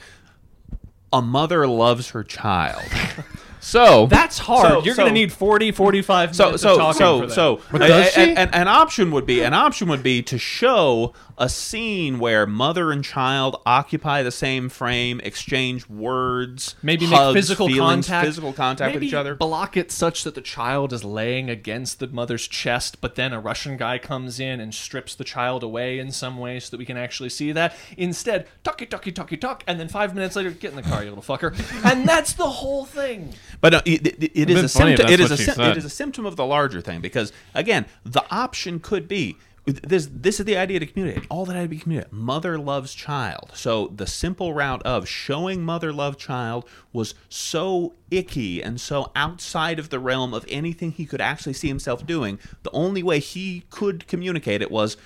a mother loves her child. <laughs> So that's hard. so- You're so- going to need 40, 45 so minutes of so talking so for that. so But a- does she? an, an option would be an option would be to show a scene where mother and child occupy the same frame, exchange words, Maybe hugs, make physical feelings, contact. physical contact Maybe with each other. Block it such that the child is laying against the mother's chest, but then a Russian guy comes in and strips the child away in some way so that we can actually see that. Instead, talkie talkie talkie talk, and then five minutes later, get in the car, you little fucker. And that's the whole thing. But no, it, it, it been is a symptom. It that's is a what she sym- said. it is a symptom of the larger thing because again, the option could be this. This is the idea to communicate. All that had to be communicated. Mother loves child. So the simple route of showing mother love child was so icky and so outside of the realm of anything he could actually see himself doing. The only way he could communicate it was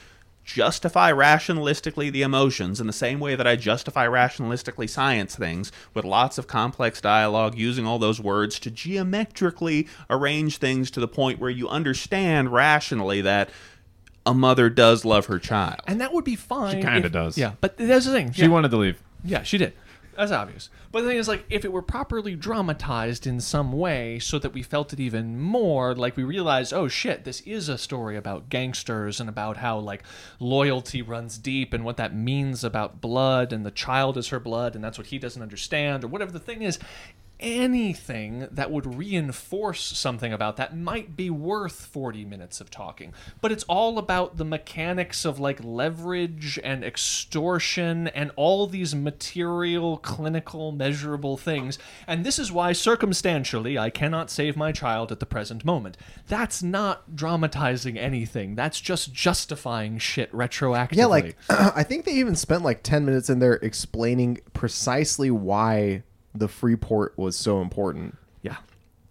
justify rationalistically the emotions in the same way that I justify rationalistically science things with lots of complex dialogue using all those words to geometrically arrange things to the point where you understand rationally that a mother does love her child. And that would be fine. She kinda does. Yeah, but that's the thing. She Yeah. wanted to leave. Yeah, she did. That's obvious. But the thing is, like, if it were properly dramatized in some way so that we felt it even more, like we realized, oh shit, this is a story about gangsters and about how, like, loyalty runs deep and what that means about blood and the child is her blood and that's what he doesn't understand or whatever the thing is. Anything that would reinforce something about that might be worth 40 minutes of talking. But it's all about the mechanics of like leverage and extortion and all these material, clinical, measurable things. And this is why, circumstantially, I cannot save my child at the present moment. That's not dramatizing anything. That's just justifying shit retroactively. Yeah, like <clears throat> I think they even spent like 10 minutes in there explaining precisely why the free port was so important. yeah.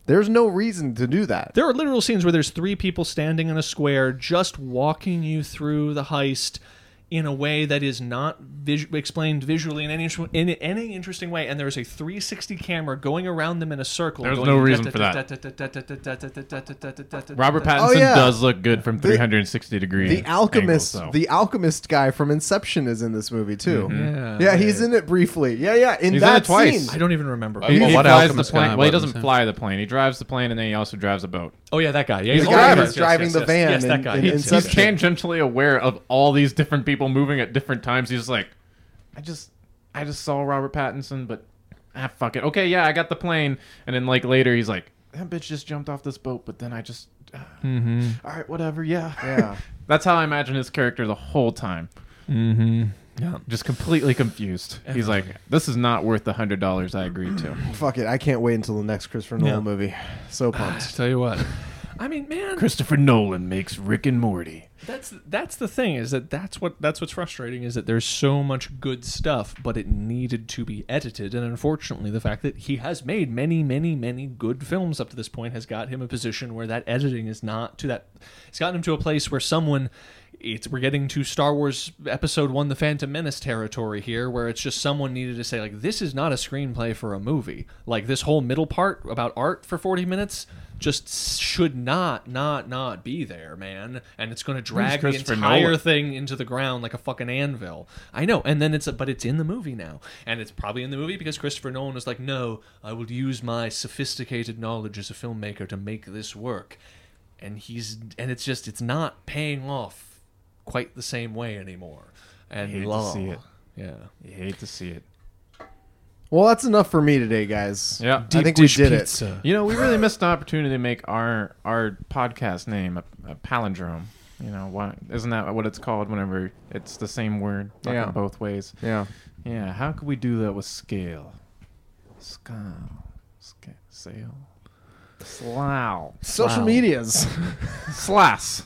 There's no reason to do that. There are literal scenes where there's three people standing in a square just walking you through the heist in a way that is not vis- explained visually in any in any interesting way, and there is a 360 camera going around them in a circle. There's going no reason for that. Robert Pattinson Oh, yeah. does look good from 360 degrees. The alchemist, angles, though. the alchemist guy from Inception is in this movie too. Yeah, Yeah, he's in it briefly. Yeah, yeah. In He's in that it twice. scene, I don't even remember. he, Well, he what flies the plane. guy Well, he doesn't fly the plane. He drives the plane and then he also drives a boat. Oh yeah, that guy. Yeah, The he's guy yes, who's yes, driving yes, the van Yes, that guy. in Yes, Inception. yes, He's tangentially aware of all these different people moving at different times. He's like, I just, I just saw Robert Pattinson, but ah, fuck it. Okay, yeah, I got the plane. And then like later, he's like, that bitch just jumped off this boat, but then I just, uh, all right, whatever, yeah, Yeah. <laughs> That's how I imagine his character the whole time. Mm-hmm. Yeah. Just completely confused. He's like, this is not worth the hundred dollars I agreed to. <clears throat> Fuck it. I can't wait until the next Christopher Nolan Yeah. movie. So pumped. <sighs> Tell you what. I mean, man, Christopher Nolan makes Rick and Morty. that's that's the thing is that that's what that's what's frustrating is that there's so much good stuff, but it needed to be edited, and unfortunately, the fact that he has made many, many, many good films up to this point has got him a position where that editing is not to that. It's gotten him to a place where someone. It's, we're getting to Star Wars Episode One: The Phantom Menace territory here, where it's just someone needed to say like, "This is not a screenplay for a movie." Like this whole middle part about art for forty minutes just should not, not, not be there, man. And it's going to drag the entire Nolan? thing into the ground like a fucking anvil. I know. And then it's, but it's in the movie now, and it's probably in the movie because Christopher Nolan was like, "No, I will use my sophisticated knowledge as a filmmaker to make this work." And he's, and it's just, it's not paying off quite the same way anymore. And hate to see it. Yeah. You hate to see it. Well, that's enough for me today, guys. Yeah. I think we did it. You know, we really missed an opportunity to make our our podcast name a, a palindrome. You know, why isn't that what it's called whenever it's the same word fucking Yeah. both ways? Yeah. Yeah, how could we do that with scale? Scale. Scale. Sale. Slough. Social Slough. medias. Slass.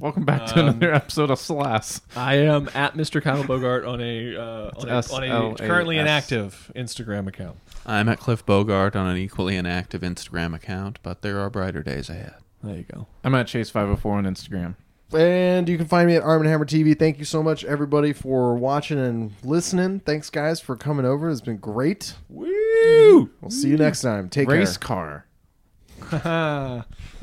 Welcome back to another episode of Slass. I am at Mr. Kyle Bogart on a, uh, on, a on a S-L-A-S. currently inactive Instagram account. I'm at Cliff Bogart on an equally inactive Instagram account, but there are brighter days ahead. There you go. I'm at Chase504 on Instagram. and you can find me at Arm and Hammer TV. Thank you so much, everybody, for watching and listening. Thanks, guys, for coming over. It's been great. Woo! We'll see you next time. Take care. Race care. car. <laughs>